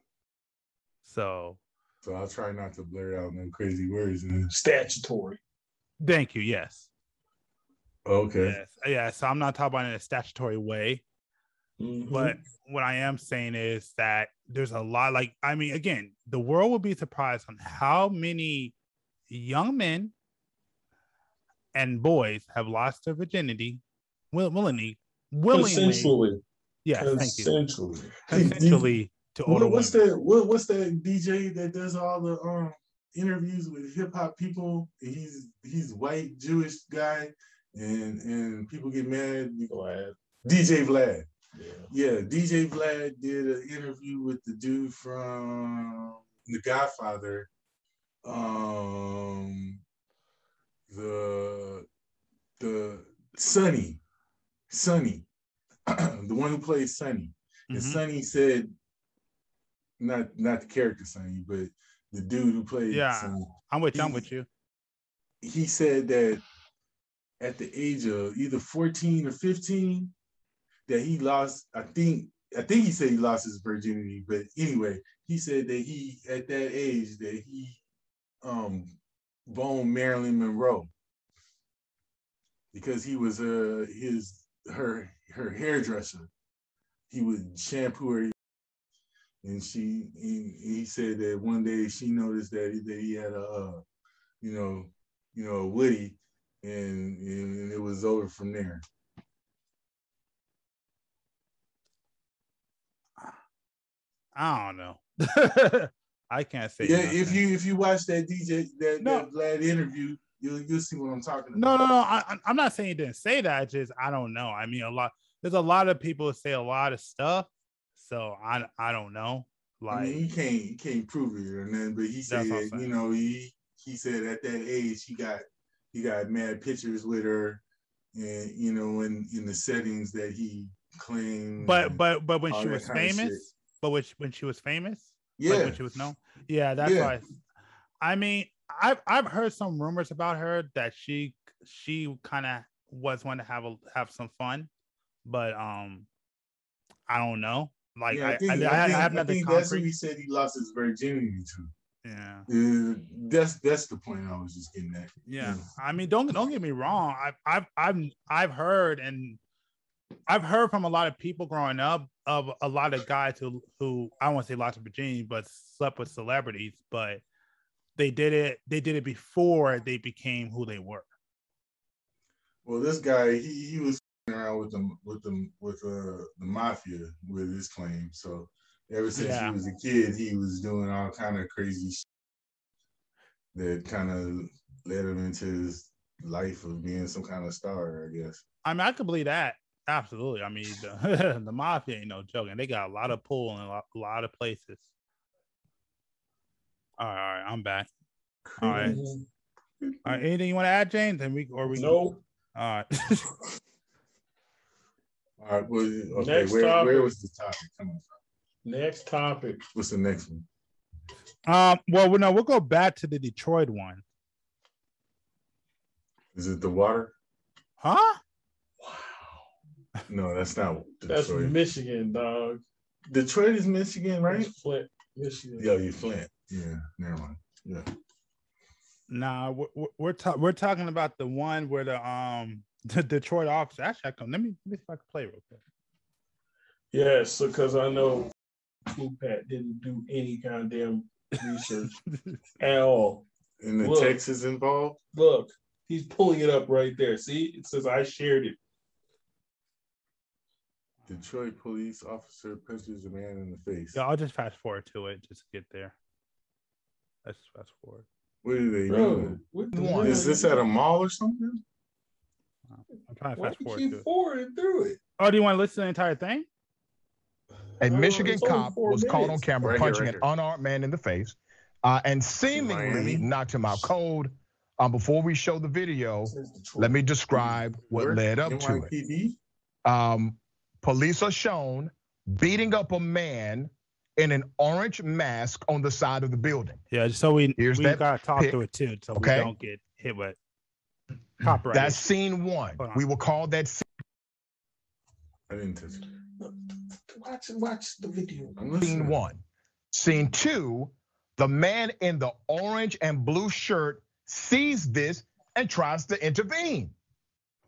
So so I'll try not to blurt out no crazy words. And Statutory. thank you. Yes. okay, Yes. Yeah. So I'm not talking about it in a statutory way, Mhm. but what I am saying is that there's a lot. Like, I mean, again, the world will be surprised on how many young men and boys have lost their virginity will, willingly, willingly. consensually. Yes. Thank you. Consensually. Consensually to older what's women. that? What, what's that DJ that does all the um interviews with hip hop people? He's he's white Jewish guy, and and people get mad. Glad. DJ Vlad. Yeah. Yeah, DJ Vlad did an interview with the dude from The Godfather. Um, the the Sonny, Sonny, the one who plays Sonny. And Mhm. Sonny said, not not the character Sonny, but the dude who played Yeah. Sonny. I'm with you. I'm he- with you. He said that at the age of either 14 or 15, that he lost, I think, I think he said he lost his virginity, but anyway, he said that he at that age that he um boned Marilyn Monroe because he was uh his her her hairdresser. He would shampoo her and she he, he said that one day she noticed that he, that he had a uh, you know you know a woody and, and it was over from there. I don't know. I can't say. Yeah, if you if you watch that DJ that, No. that Vlad interview, you'll you'll see what I'm talking No, about. no, no. I, I- I'm not saying he didn't say that. It's just I don't know. I mean, a lot. There's a lot of people who say a lot of stuff, so I I don't know. I Like, mean, he can't he can't prove it or nothing, but he said That's what I'm that, you know he he said at that age he got he got mad pictures with her, and you know in in the settings that he claimed. but but but when she was famous, but when she, when she was famous, yeah, like when she was known, yeah, that's Yeah. why. I mean, I've I've heard some rumors about her that she she kind of was one to have a have some fun, but um, I don't know. Like Yeah, I, think, I, I, I think, have I nothing think that's who he said he lost his virginity to. Yeah, Uh, that's that's the point I was just getting at. yeah. Mm. I mean, don't don't get me wrong. I've I've I've I've heard and I've heard from a lot of people growing up of a lot of guys who who I won't say lots of virginity, but slept with celebrities, but they did it. They did it before they became who they were. Well, this guy he he was around with them with them with uh the mafia with his claim. So ever since Yeah. he was a kid, he was doing all kind of crazy shit that kind of led him into his life of being some kind of star, I guess. I mean, I could believe that. Absolutely. I mean, the, the mafia ain't no joke, and they got a lot of pull in a lot, a lot of places. All right, all right, I'm back. All right. All right, anything you want to add, James? And we or we No. All right. All right, well, okay, Next where, topic. where was the topic coming from? Next topic. What's the next one? um. Well, no, we'll go back to the Detroit one. Is it the water? Huh? Wow. No, that's not That's Detroit. Michigan, dog. Detroit is Michigan, right? That's Flint, Michigan. Yeah, you Flint. Yeah, never mind. Yeah. Nah, we're we're, we're, ta- we're talking about the one where the um the Detroit officer. Actually, I can let me let me see if I can play real quick. Yes, because I know Pat didn't do any goddamn research at all. And the Look. text is involved. Look, he's pulling it up right there. See, it says I shared it. Detroit police officer punches a man in the face. Yeah, I'll just fast forward to it just to get there. Let's fast forward. What are they Bro, doing? what the One. hell Is this at a mall or something? I'm trying to Why fast you forward to keep it. forwarding through it? Oh, do you want to listen to the entire thing? A Oh, Michigan it's cop four was caught on camera Right here, punching right an unarmed man in the face uh, and Miami? seemingly knocked him out cold. Um, before we show the video, It says Detroit. let me describe what Where? led up to it. Um, police are shown beating up a man in an orange mask on the side of the building. Yeah, so we Here's we that gotta talk pic. through it too, so Okay. we don't get hit with copyright. That's scene one. On. We will call that scene I didn't touch it. Watch watch the video. I'm one. Scene two, the man in the orange and blue shirt sees this and tries to intervene.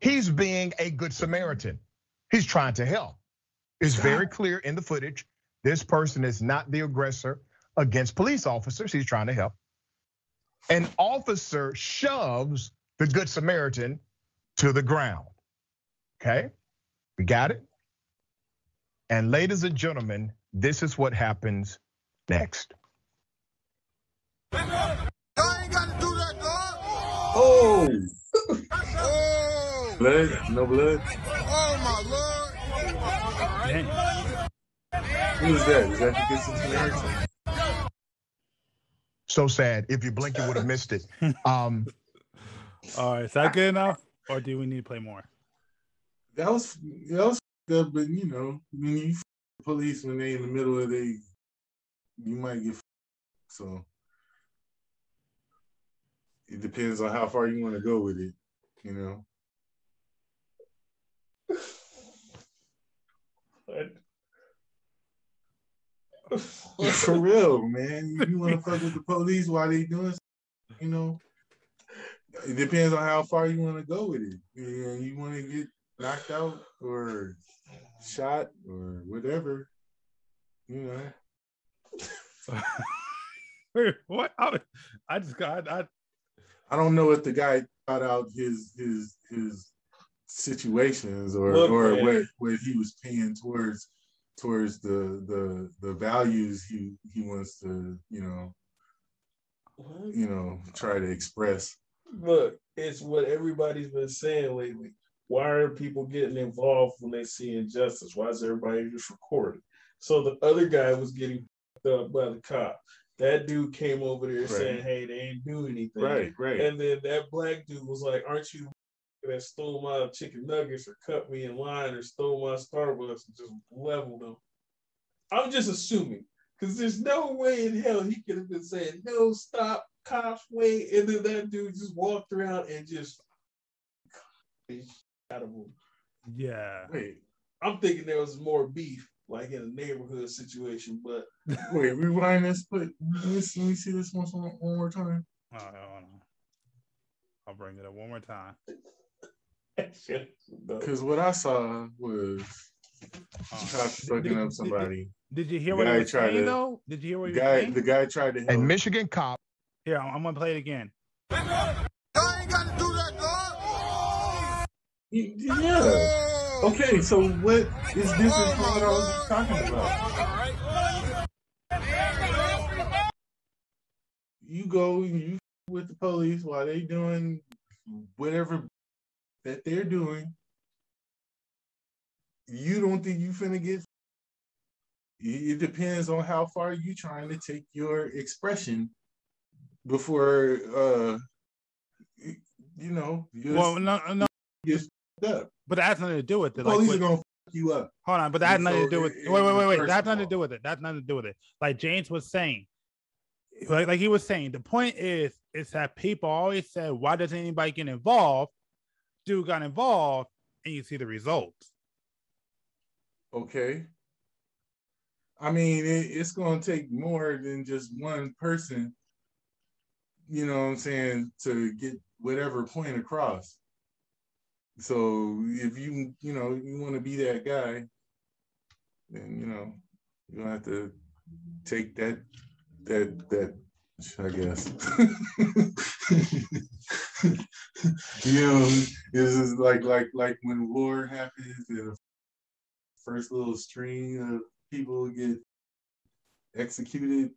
He's being a good Samaritan. He's trying to help. It's very clear in the footage. This person is not the aggressor against police officers. He's trying to help. An officer shoves the good Samaritan to the ground. Okay, we got it. And ladies and gentlemen, this is what happens next. Y'all ain't gotta do that, dog. Oh, Oh, blood? No blood? oh my lord. Dang. Who is that? Is that the good Samaritan? So sad. If you blink, you would have missed it. Um, All right, is that good enough, or do we need to play more? That was that was good, but you know, when you f- police when they in the middle of they, you might get f- so. It depends on how far you want to go with it, you know. For real, man. You want to fuck with the police while they doing, you know. It depends on how far you want to go with it. Yeah, you want to get knocked out or shot or whatever, you know. Wait, what? I, I just got I, I don't know if the guy thought out his his his situations or Look, or man. what what he was paying towards towards the the the values he he wants to you know you know try to express. Look, it's what everybody's been saying lately. Why are people getting involved when they see injustice? Why is everybody just recording? So the other guy was getting up by the cop. That dude came over there Right. saying, "Hey, they ain't do anything." Right, right. And then that black dude was like, "Aren't you that stole my chicken nuggets or cut me in line or stole my Starbucks and just leveled them?" I'm just assuming because there's no way in hell he could have been saying, "No, stop, cops, wait," and then that dude just walked around and just compatible. Yeah. Wait, I'm thinking there was more beef, like in a neighborhood situation, but wait, rewind this. Put let me, see- let me see this one, one one more time. Oh, hold on. I'll bring it up one more time. Because what I saw was oh, cops fucking up somebody. Did you hear The what he guy was tried saying to- though? Did you hear what The he was guy, saying? the guy tried to help. And Michigan cop Here, I'm, I'm gonna play it again. I ain't got to do that, dog. Yeah. Okay, so what is different from what I was just talking about? You go and you with the police while they doing whatever that they're doing. You don't think you finna get it it depends on how far you trying to take your expression before uh you know Well, no, no, get up. but that has nothing to do with The it. Like, police what- are gonna f- you up. hold on, but that has nothing to do with. it- Wait, wait, wait, wait. That's nothing to do with it. That's nothing to do with it. Like James was saying, like, like he was saying, the point is, is that people always said, why doesn't anybody get involved? Dude got involved, and you see the results. Okay. I mean, it, it's gonna take more than just one person. You know what I'm saying to get whatever point across. So if you you know you want to be that guy, then you know you gonna have to take that that that I guess. you know, this is like like like when war happens and the first little string of people get executed,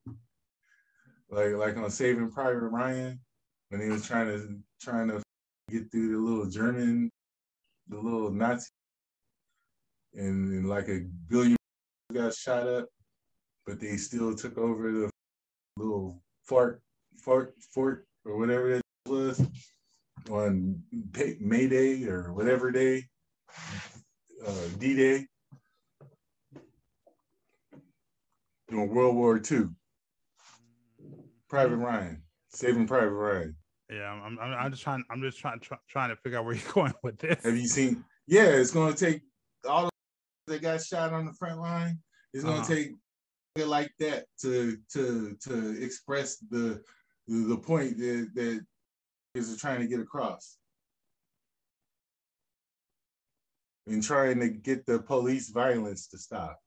like like on Saving Private Ryan when he was trying to trying to get through the little German, the little Nazi, and, and like a billion got shot up, but they still took over the little fort fort fort or whatever it was on May Day or whatever day, uh, D Day during World War II. Private Ryan, Saving Private Ryan. Yeah, I'm, I'm, I'm just trying. I'm just trying, try, trying to figure out where you're going with this. Have you seen? Yeah, it's going to take all of that got shot on the front line. It's going to Uh-huh. take it like that to to to express the the, the point that that is trying to get across. And trying to get the police violence to stop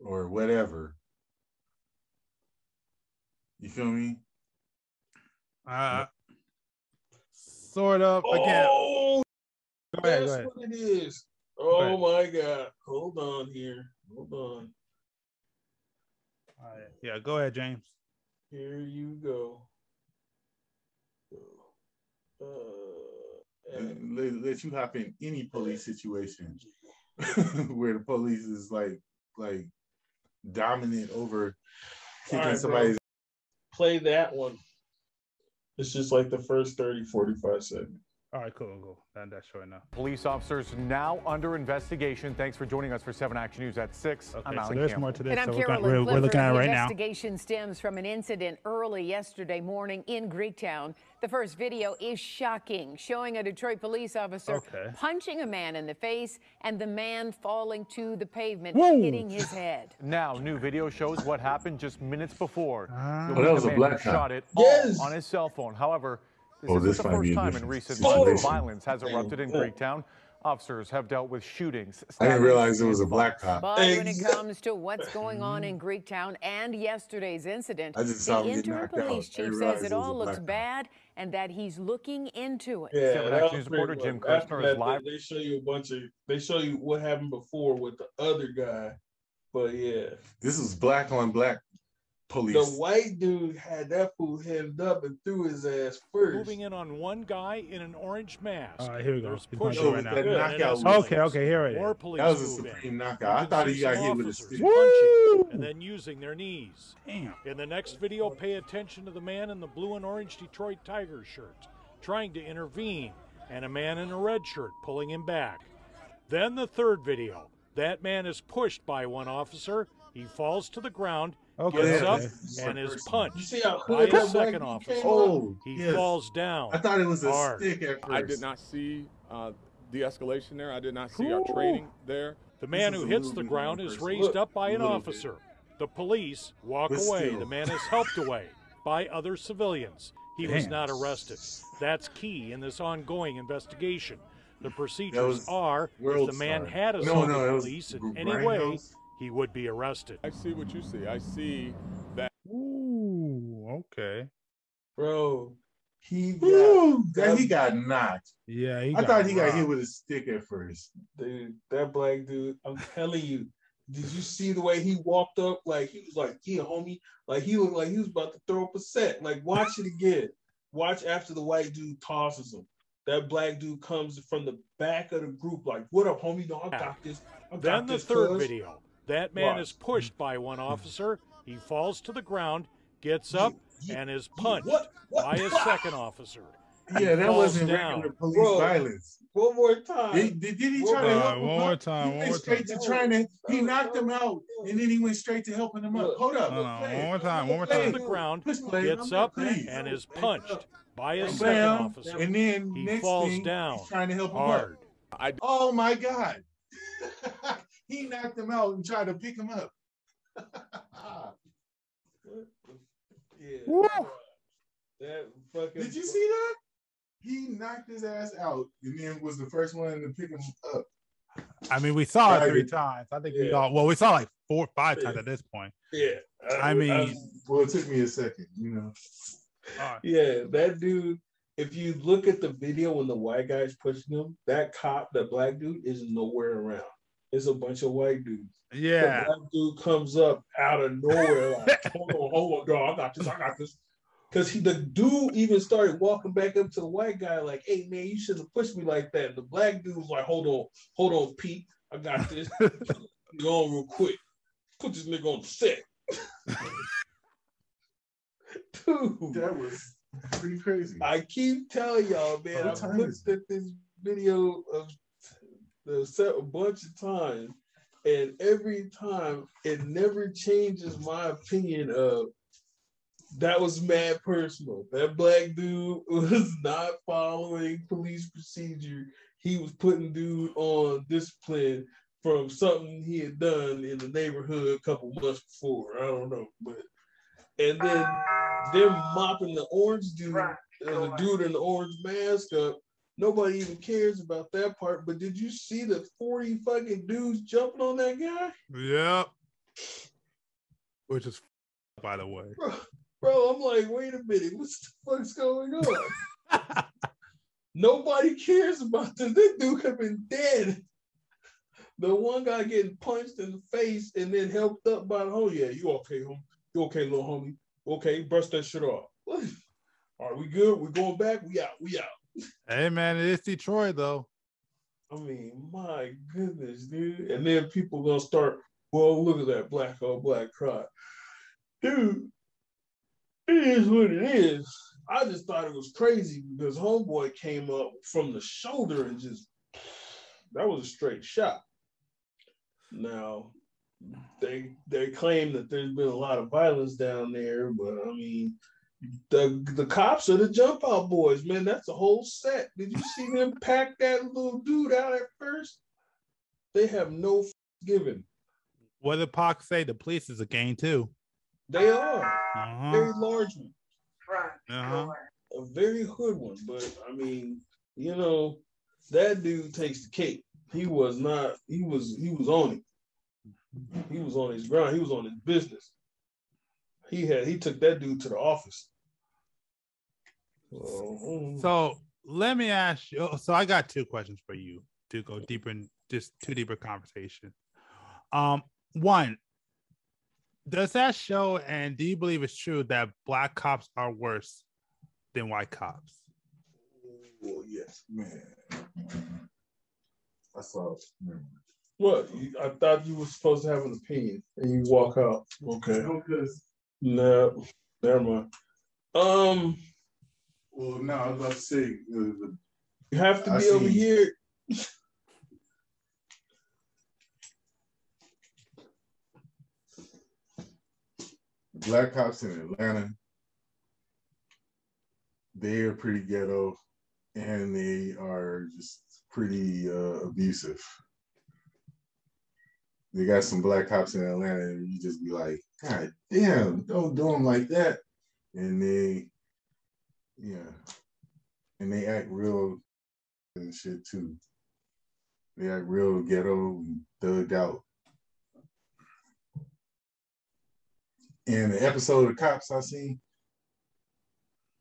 or whatever. You feel me? Uh, sort of. Again, Oh, go ahead. Go that's ahead. what it is. Oh my God. Hold on here. Hold on. All right. Yeah, go ahead, James. Here you go. Uh, and let, let you hop in any police situation where the police is like like dominant over kicking All right, bro. somebody's play that one. It's just like the first 30, 45 seconds. All right, cool, cool. That, that's short enough. Police officers now under investigation. Thanks for joining us for 7 Action News at 6. Okay, I'm so Alan there's Campbell. more to this. And I'm so we're, Carolyn we're, we're looking at it the right now. investigation stems from an incident early yesterday morning in Greektown. The first video is shocking, showing a Detroit police officer Okay. punching a man in the face and the man falling to the pavement, Whoa. hitting his head. Now, new video shows what happened just minutes before. Ah. The Oh, that was a man black shot it Yes. all on his cell phone. However, this Oh, isn't this the might first be time in recent situation. months violence has erupted in. Greektown. Officers have dealt with shootings. I didn't realize it was a black cop. But when it comes to what's going on in Greektown and yesterday's incident, I just saw the interim knocked out. police chief says it it all black looks cop. bad and that he's looking into it. Yeah, Seven that Action News reporter Jim much- after Kiertzner that, is live. They, they show you a bunch of, they show you what happened before with the other guy. But yeah, This is black on black police. the white dude had that fool hemmed up and threw his ass first. Moving in on one guy in an orange mask. All right, here we go. There's He's going pushing through it right right now. that knockout was- Okay, okay, here it is. More police that was a supreme knockout. I thought he got some hit with a officers stick. Punching and then using their knees. Damn. In the next video, pay attention to the man in the blue and orange Detroit Tigers shirt trying to intervene, and a man in a red shirt pulling him back. Then the third video. That man is pushed by one officer. He falls to the ground, Okay, gets okay. up, and is You punched see by hood a second dude officer. Oh, He yes. falls down. I thought it was a hard. stick at first. I did not see uh, de-escalation there. I did not see our training there. The man This who is a hits the ground is raised Look, up by an little bit. officer. The police walk But away. still. The man is helped away by other civilians. He was not arrested. That's key in this ongoing investigation. The procedures are if the man Star. had No, assaulted no, that was police in any way, he would be arrested. I see what you see. I see that Ooh, okay. Bro, he got, Woo, that he got knocked. Yeah, he I thought he got hit with a stick at first. dude, that black dude, I'm telling you, did you see the way he walked up? Like he was like, yeah, homie. Like he looked like he was about to throw up a set. Like, watch it again. Watch after the white dude tosses him. That black dude comes from the back of the group, like, what up, homie? No, I got this. I got Then the this, third cuz." video. That man Watch. is pushed by one officer. He falls to the ground, gets up, Yeah, and is yeah, punched what? What? by a second officer. Yeah, that wasn't down. regular police Bro. violence. One more time. Did, did, did he One try to more- help him one more up? time, He one went straight time. to trying to. He knocked him out, and then he went straight to helping him up. Hold up. No, no, one more time, one more Play. to the ground, play. gets up, Please. and is punched by a second Bam, officer. and then He next falls thing, down he's trying to help him up. hard. I Oh my God! he knocked him out and tried to pick him up. Yeah. Woo. That fucking. Did you see that? He knocked his ass out, and then was the first one to pick him up. I mean, we saw it three times. I think we Yeah. all well, we saw like four, or five times Yeah. at this point. Yeah. I mean, Well, it took me a second, you know. uh, Yeah, that dude. If you look at the video when the white guy's pushing him, that cop, that black dude, is nowhere around. It's a bunch of white dudes. yeah, The black dude comes up out of nowhere, like, hold on, hold on, dog, I got this, I got this. Cause he the dude even started walking back up to the white guy, like, hey man, you shouldn't have pushed me like that. And the black dude was like, hold on, hold on, Pete, I got this. Go on real quick. Put this nigga on the set. Dude. That was pretty crazy. I keep telling y'all, man. What I've time looked is at this video of the set a bunch of times, and every time it never changes my opinion of that was mad personal. That black dude was not following police procedure. He was putting dude on discipline from something he had done in the neighborhood a couple months before. I don't know, but and then they're mopping the orange dude, uh, the dude in the orange mask up. Nobody even cares about that part. But did you see the 40 fucking dudes jumping on that guy? yep. Which is, by the way, Bro, bro I'm like, wait a minute, what the fuck's going on? Nobody cares about this. This dude could have been dead. The one guy getting punched in the face and then helped up by the whole, yeah, you okay, homie? You okay, little homie? Okay, brush that shit off. Are we good? We going back? We out. We out. Hey man, it is Detroit though. I mean, my goodness, dude. And then people gonna start, well, look at that black on black crime. Dude, it is what it is. I just thought it was crazy because homeboy came up from the shoulder and just that was a straight shot. Now they they claim that there's been a lot of violence down there, but I mean the the cops are the jump out boys, man. That's a whole set. Did you see them pack that little dude out at first? They have no f- given. What did Pac say? The police is a gang too. They are Uh-huh. very large one, Uh-huh. a very hood one. But I mean, you know, that dude takes the cake. He was not. He was. He was on it. He was on his ground. He was on his business. He had. He took that dude to the office. So. So let me ask you. So I got two questions for you to go deeper in just two deeper conversation. Um, one, does that show and do you believe it's true that black cops are worse than white cops? Oh yes, man. I saw it. Man. What? I thought you were supposed to have an opinion, and you walk out. Okay. Because No, never mind. Um, well, no, I was about to say the, you have to I be over here. black cops in Atlanta. They are pretty ghetto, and they are just pretty uh, abusive. They got some black cops in Atlanta, and you just be like, God damn, don't do them like that. And they, yeah, and they act real and shit too. They act real ghetto and thugged out. And the episode of Cops I seen,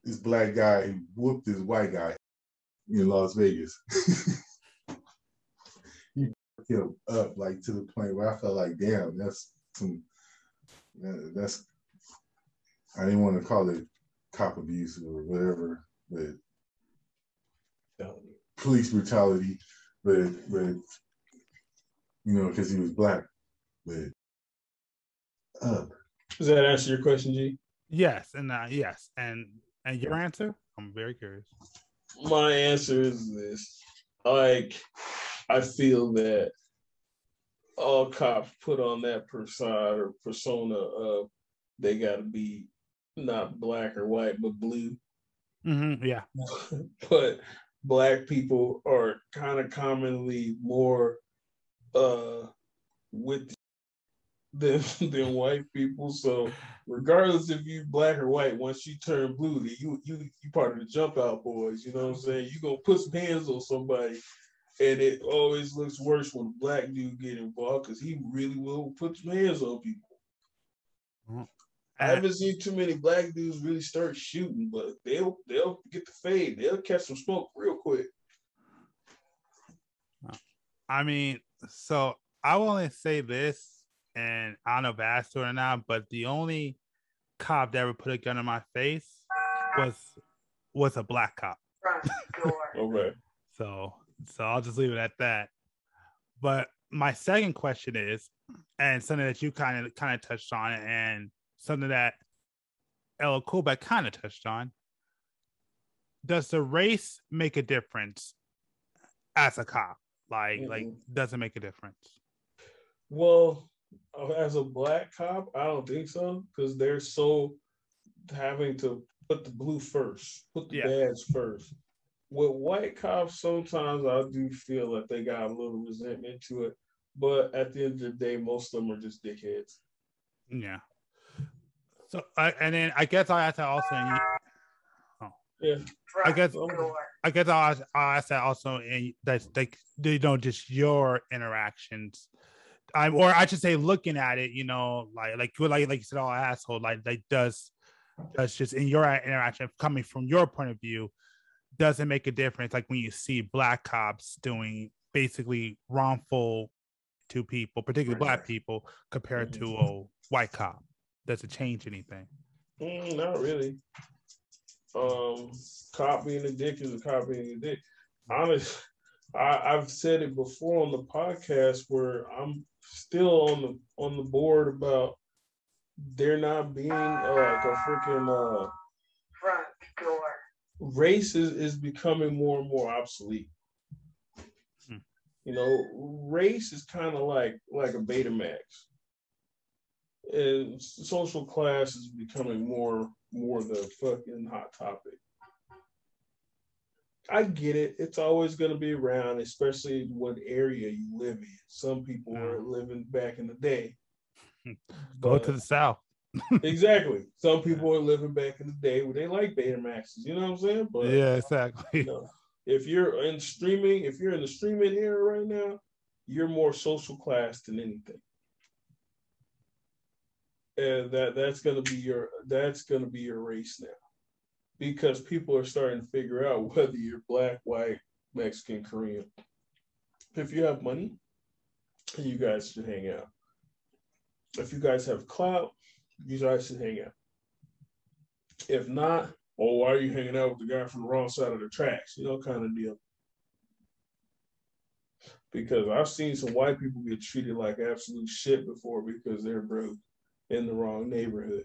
this black guy whooped this white guy in Las Vegas. he him up like to the point where I felt like, damn, that's some that's I didn't want to call it cop abuse or whatever, but police brutality, but but you know, because he was black. But up. Does that answer your question, G? Yes, and uh, yes, and and your answer? I'm very curious. My answer is this: like, I feel that all cops put on that persona or persona of they got to be not black or white but blue. Mm-hmm, yeah, but black people are kind of commonly more uh with than than white people. So regardless if you black or white, once you turn blue, you you you part of the jump out boys. You know what I'm saying? You gonna put some hands on somebody, and it always looks worse when a black dude get involved because he really will put some hands on people. Mm. I haven't seen too many black dudes really start shooting, but they'll they'll get the fade. They'll catch some smoke real quick. I mean, so I will only say this, and I don't know if I asked it or not, but the only cop that ever put a gun in my face was was a black cop. okay. So so I'll just leave it at that. But my second question is, and something that you kind of kind of touched on, and something that Ella Kobeck kind of touched on. Does the race make a difference as a cop? Like, Mm-mm. like, mm-hmm. does it make a difference? Well, as a black cop, I don't think so because they're so having to put the blue first, put the Yeah. badge first. With white cops, sometimes I do feel that they got a little resentment to it, but at the end of the day, most of them are just dickheads. Yeah. So, I and then I guess I have to also. Oh, Yeah. I guess I guess I'll ask, I'll ask that also in that's like you know just your interactions. I'm or I should say looking at it, you know, like like like like you said, all asshole, like like does does just in your interaction coming from your point of view, does it make a difference? Like when you see black cops doing basically wrongful to people, particularly black people, compared to a white cop, does it change anything? Mm, not really. Um, cop being a dick is a cop being a dick. Honest, I, I've said it before on the podcast where I'm still on the on the board about there not being uh, like a freaking uh. Race is, is becoming more and more obsolete. Hmm. You know, race is kind of like like a Betamax. And social class is becoming more more the fucking hot topic. I get it. It's always going to be around, especially what area you live in. Some people were living back in the day. Go to the south. Exactly. Some people are living back in the day where they like Betamaxes. You know what I'm saying? But yeah, exactly. you know, if you're in streaming, if you're in the streaming era right now, you're more social class than anything. And that that's gonna be your that's gonna be your race now. Because people are starting to figure out whether you're black, white, Mexican, Korean. If you have money, you guys should hang out. If you guys have clout, you guys should hang out. If not, oh, why are you hanging out with the guy from the wrong side of the tracks? You know, kind of deal. Because I've seen some white people get treated like absolute shit before because they're broke in the wrong neighborhood.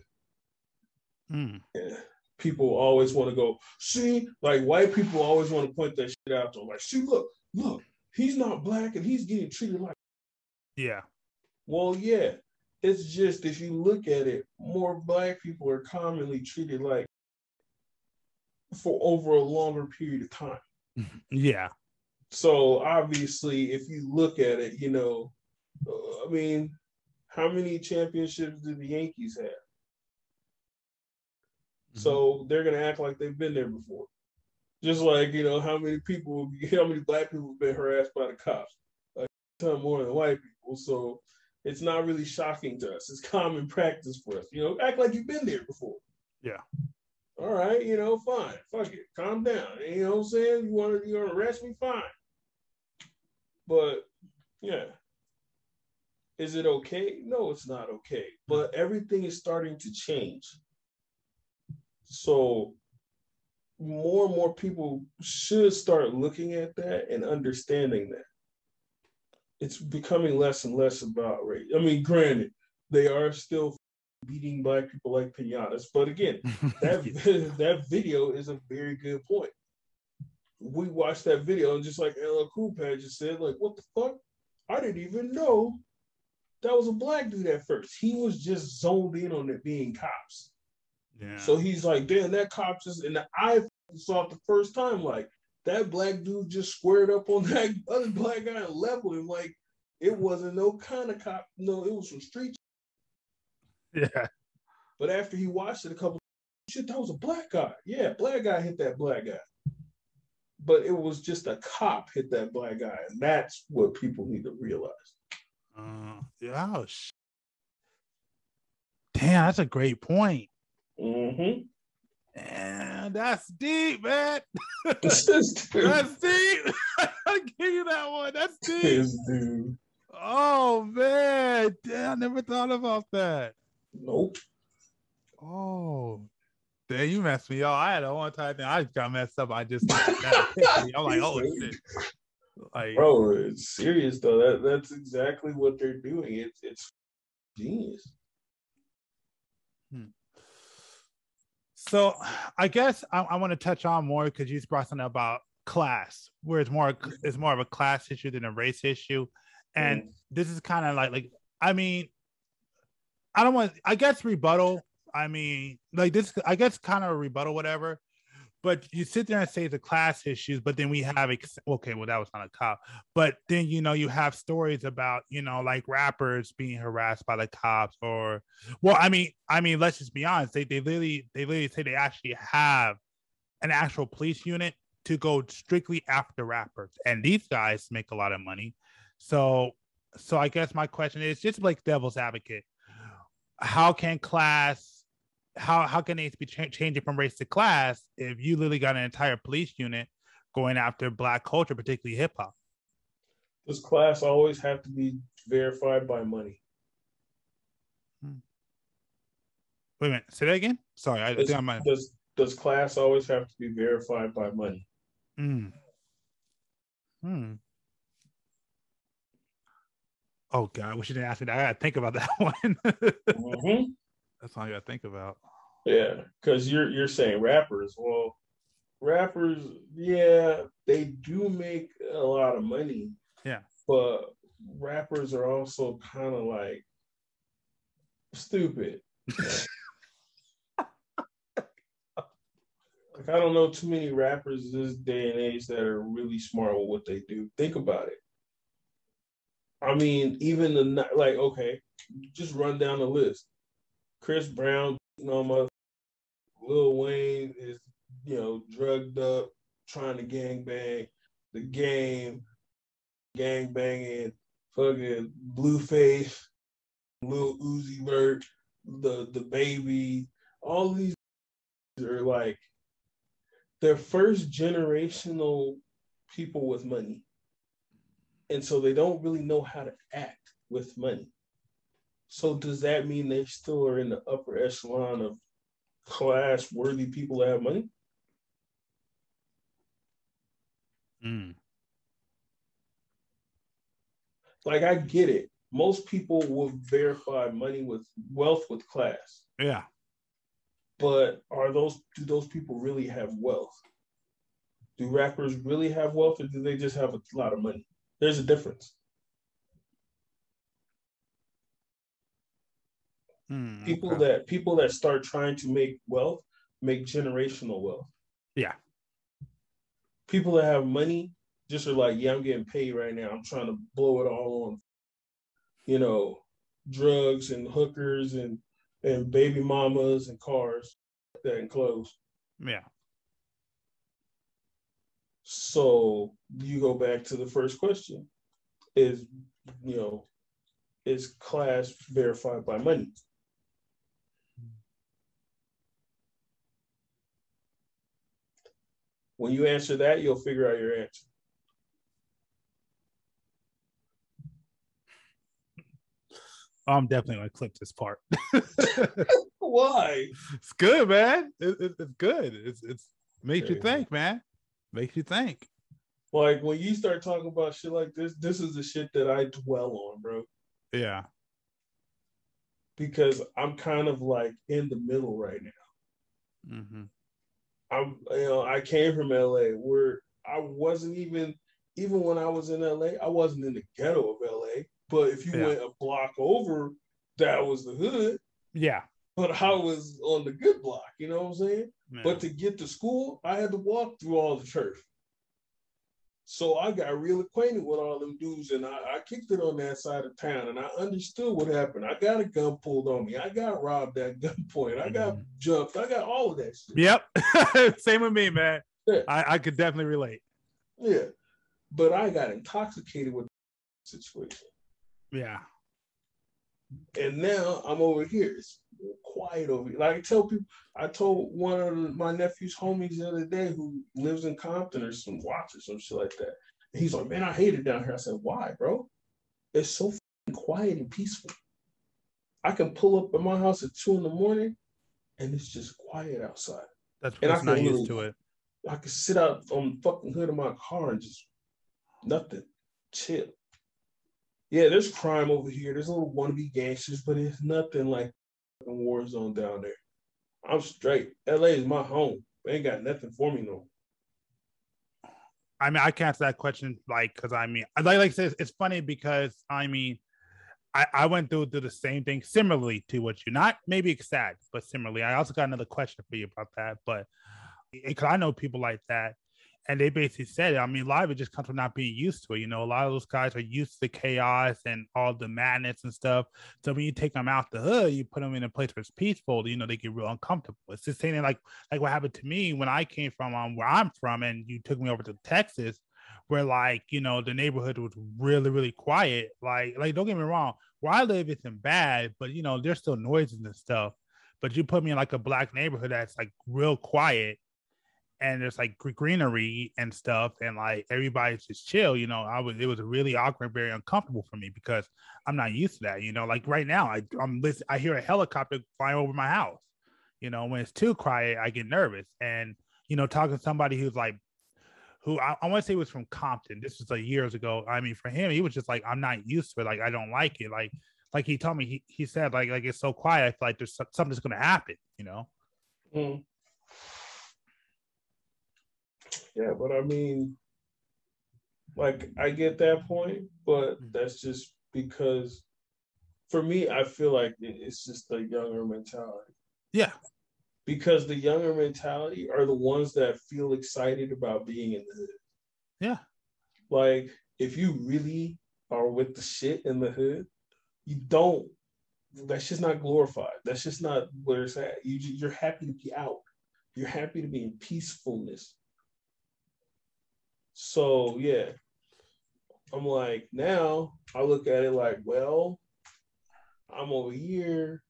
Hmm. Yeah. People always want to go, see, like white people always want to point that shit out to them. Like, see, look, look, he's not black and he's getting treated like. Yeah. Well, yeah. It's just if you look at it, more black people are commonly treated like for over a longer period of time. Yeah. So obviously, if you look at it, you know, uh, I mean, how many championships did the Yankees have? So they're gonna act like they've been there before. Just like you know, how many people, how many black people have been harassed by the cops? A ton more than white people. So it's not really shocking to us. It's common practice for us. You know, act like you've been there before. Yeah. All right, you know, fine. Fuck it. Calm down. You know what I'm saying? You want to you want to arrest me? Fine. But yeah. Is it okay? No, it's not okay. But everything is starting to change. So more and more people should start looking at that and understanding that. It's becoming less and less about race. I mean, granted, they are still beating black people like pinatas, but again, that that video is a very good point. We watched that video and just like Ella Cool Pad just said, like, what the fuck? I didn't even know that was a black dude at first. He was just zoned in on it being cops. Yeah. So he's like, damn, that cop just, and I saw it the first time, like, that black dude just squared up on that other black guy and leveled him. Like, it wasn't no kind of cop. No, it was some street. Yeah. But after he watched it a couple, shit, that was a black guy. Yeah, black guy hit that black guy. But it was just a cop hit that black guy. And that's what people need to realize. Uh, yeah. Oh, Damn, that's a great point. Mm-hmm. And that's deep, man. That's deep. That's deep. I give you that one. That's deep. Dude. Oh man, damn, I never thought about that. Nope. Oh, damn, you messed me up. I had a one time thing. I just got messed up. I just I'm like, oh shit. Like, Bro, it's serious though. That that's exactly what they're doing. It's it's genius. So I guess I, I want to touch on more because you brought something about class, where it's more it's more of a class issue than a race issue, and mm. this is kind of like like I mean, I don't want I guess rebuttal. I mean, like this, I guess kind of a rebuttal, whatever. But you sit there and say the class issues, but then we have ex- okay, well that was not a cop, but then you know you have stories about you know like rappers being harassed by the cops, or well, I mean, I mean, let's just be honest, they they literally they literally say they actually have an actual police unit to go strictly after rappers, and these guys make a lot of money. So, so I guess my question is just like devil's advocate, how can class how how can they be cha- changing from race to class if you literally got an entire police unit going after black culture, particularly hip hop? Does class always have to be verified by money? Wait a minute, say that again. Sorry, I, Does, think I might. does does class always have to be verified by money? Hmm. Hmm. Oh God, I wish you didn't ask me that. I gotta think about that one. Mm-hmm. That's all I gotta think about. Yeah, because you're you're saying rappers. Well, rappers, yeah, they do make a lot of money, Yeah. but rappers are also kind of like stupid. like I don't know too many rappers this day and age that are really smart with what they do. Think about it. I mean, even the like, okay, just run down the list. Chris Brown, my Lil Wayne is, you know, drugged up, trying to gang bang. The game, gang banging, fucking Blueface, Lil Uzi Vert, the DaBaby, all these are like they're first generational people with money. And so they don't really know how to act with money. So does that mean they still are in the upper echelon of class worthy people that have money? Mm. Like I get it. Most people will verify money with wealth with class. Yeah. But are those do those people really have wealth? Do rappers really have wealth or do they just have a lot of money? There's a difference. Hmm, People okay. that people that start trying to make wealth make generational wealth. Yeah. People that have money just are like, yeah, I'm getting paid right now. I'm trying to blow it all on, you know, drugs and hookers and and baby mamas and cars that and clothes. Yeah. So you go back to the first question: Is you know, is class verified by money? When you answer that, you'll figure out your answer. I'm definitely gonna clip this part. Why? It's good, man. It, it- it's good. It's it's makes you think, man. Makes you think. Like when you start talking about shit like this, this is the shit that I dwell on, bro. Yeah. Because I'm kind of like in the middle right now. Mm-hmm. I'm you know, I came from LA where I wasn't even even when I was in LA, I wasn't in the ghetto of LA. But if you Yeah. went a block over, that was the hood. Yeah. But I was on the good block, you know what I'm saying? But to get to school, I had to walk through all the turf. So I got real acquainted with all them dudes and I, I kicked it on that side of town and I understood what happened. I got a gun pulled on me. I got robbed at gunpoint. I got Mm-hmm. jumped. I got all of that shit. Yep. Same with me, man. Yeah. I, I could definitely relate. Yeah. But I got intoxicated with the situation. Yeah. And now I'm over here. It's quiet over here. Like I tell people, I told one of my nephew's homies the other day who lives in Compton or some watch or some shit like that. And he's like, man, I hate it down here. I said, why, bro? It's so f***ing quiet and peaceful. I can pull up at my house at two in the morning and it's just quiet outside. That's And I what's not can used to it. I could sit out on the fucking hood of my car and just nothing, chill. Yeah, there's crime over here. There's a little wannabe gangsters, but it's nothing like war zone down there. I'm straight. LA is my home. They ain't got nothing for me no. I mean, I can answer that question like because I mean, like like I said, it's funny because I mean, I, I went through through the same thing similarly to what you not maybe exact, but similarly. I also got another question for you about that, but because I know people like that, and they basically said, I mean, a lot of it just comes from not being used to it. You know, a lot of those guys are used to chaos and all the madness and stuff. So when you take them out the hood, you put them in a place where it's peaceful. You know, they get real uncomfortable. It's the same thing like like what happened to me when I came from um, where I'm from, and you took me over to Texas, where like you know the neighborhood was really really quiet. Like like don't get me wrong, where I live isn't bad, but you know there's still noises and stuff. But you put me in like a black neighborhood that's like real quiet and there's like greenery and stuff and like everybody's just chill you know i was it was really awkward very uncomfortable for me because i'm not used to that you know like right now i i'm listen, i hear a helicopter flying over my house you know when it's too quiet i get nervous and you know talking to somebody who's like who i, I want to say was from compton this was like years ago i mean for him he was just like i'm not used to it like i don't like it like like he told me he, he said like like it's so quiet i feel like there's something's gonna happen you know Mm. Yeah, but I mean, like I get that point, but mm-hmm. that's just because for me, I feel like it's just the younger mentality. yeah Because the younger mentality are the ones that feel excited about being in the hood. yeah Like, if you really are with the shit in the hood, you don't. That's just not glorified. That's just not where it's at. You you're happy to be out. You're happy to be in peacefulness. So yeah, I'm like now I look at it like, well, I'm over here.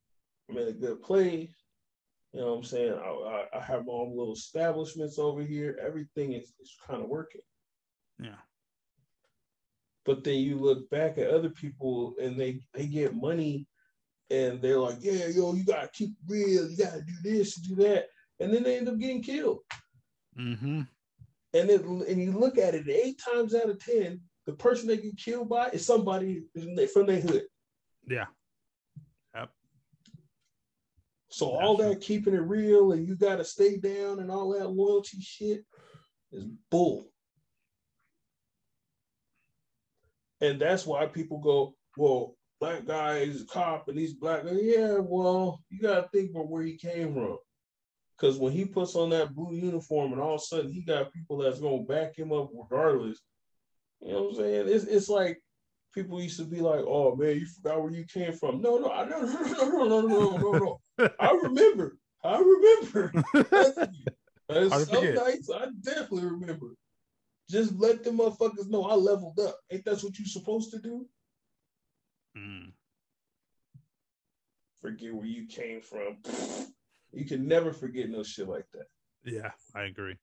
I'm in a good place. You know what I'm saying? I, I, I have my own little establishments over here. Everything is, is kind of working. yeah But then you look back at other people and they they get money and they're like, yeah, yo, you gotta keep real, you gotta do this, do that, and then they end up getting killed. mm-hmm And it, and you look at it, eight times out of ten, the person they get killed by is somebody from their hood. yeah yep So all that keeping it real and you gotta stay down and all that loyalty shit is bull. And that's why people go, well, black guy is a cop and he's black. Yeah, well, you gotta think about where he came from. Because when he puts on that blue uniform and all of a sudden he got people that's gonna back him up regardless, You know what I'm saying? It's it's like people used to be like, "Oh man, you forgot where you came from." No, no, I no no no no no no no no. I remember. I remember. And to some forget. nights I definitely remember. Just let the motherfuckers know I leveled up. Ain't that what you supposed to do? Mm. Forget where you came from. You can never forget no shit like that. Yeah, I agree.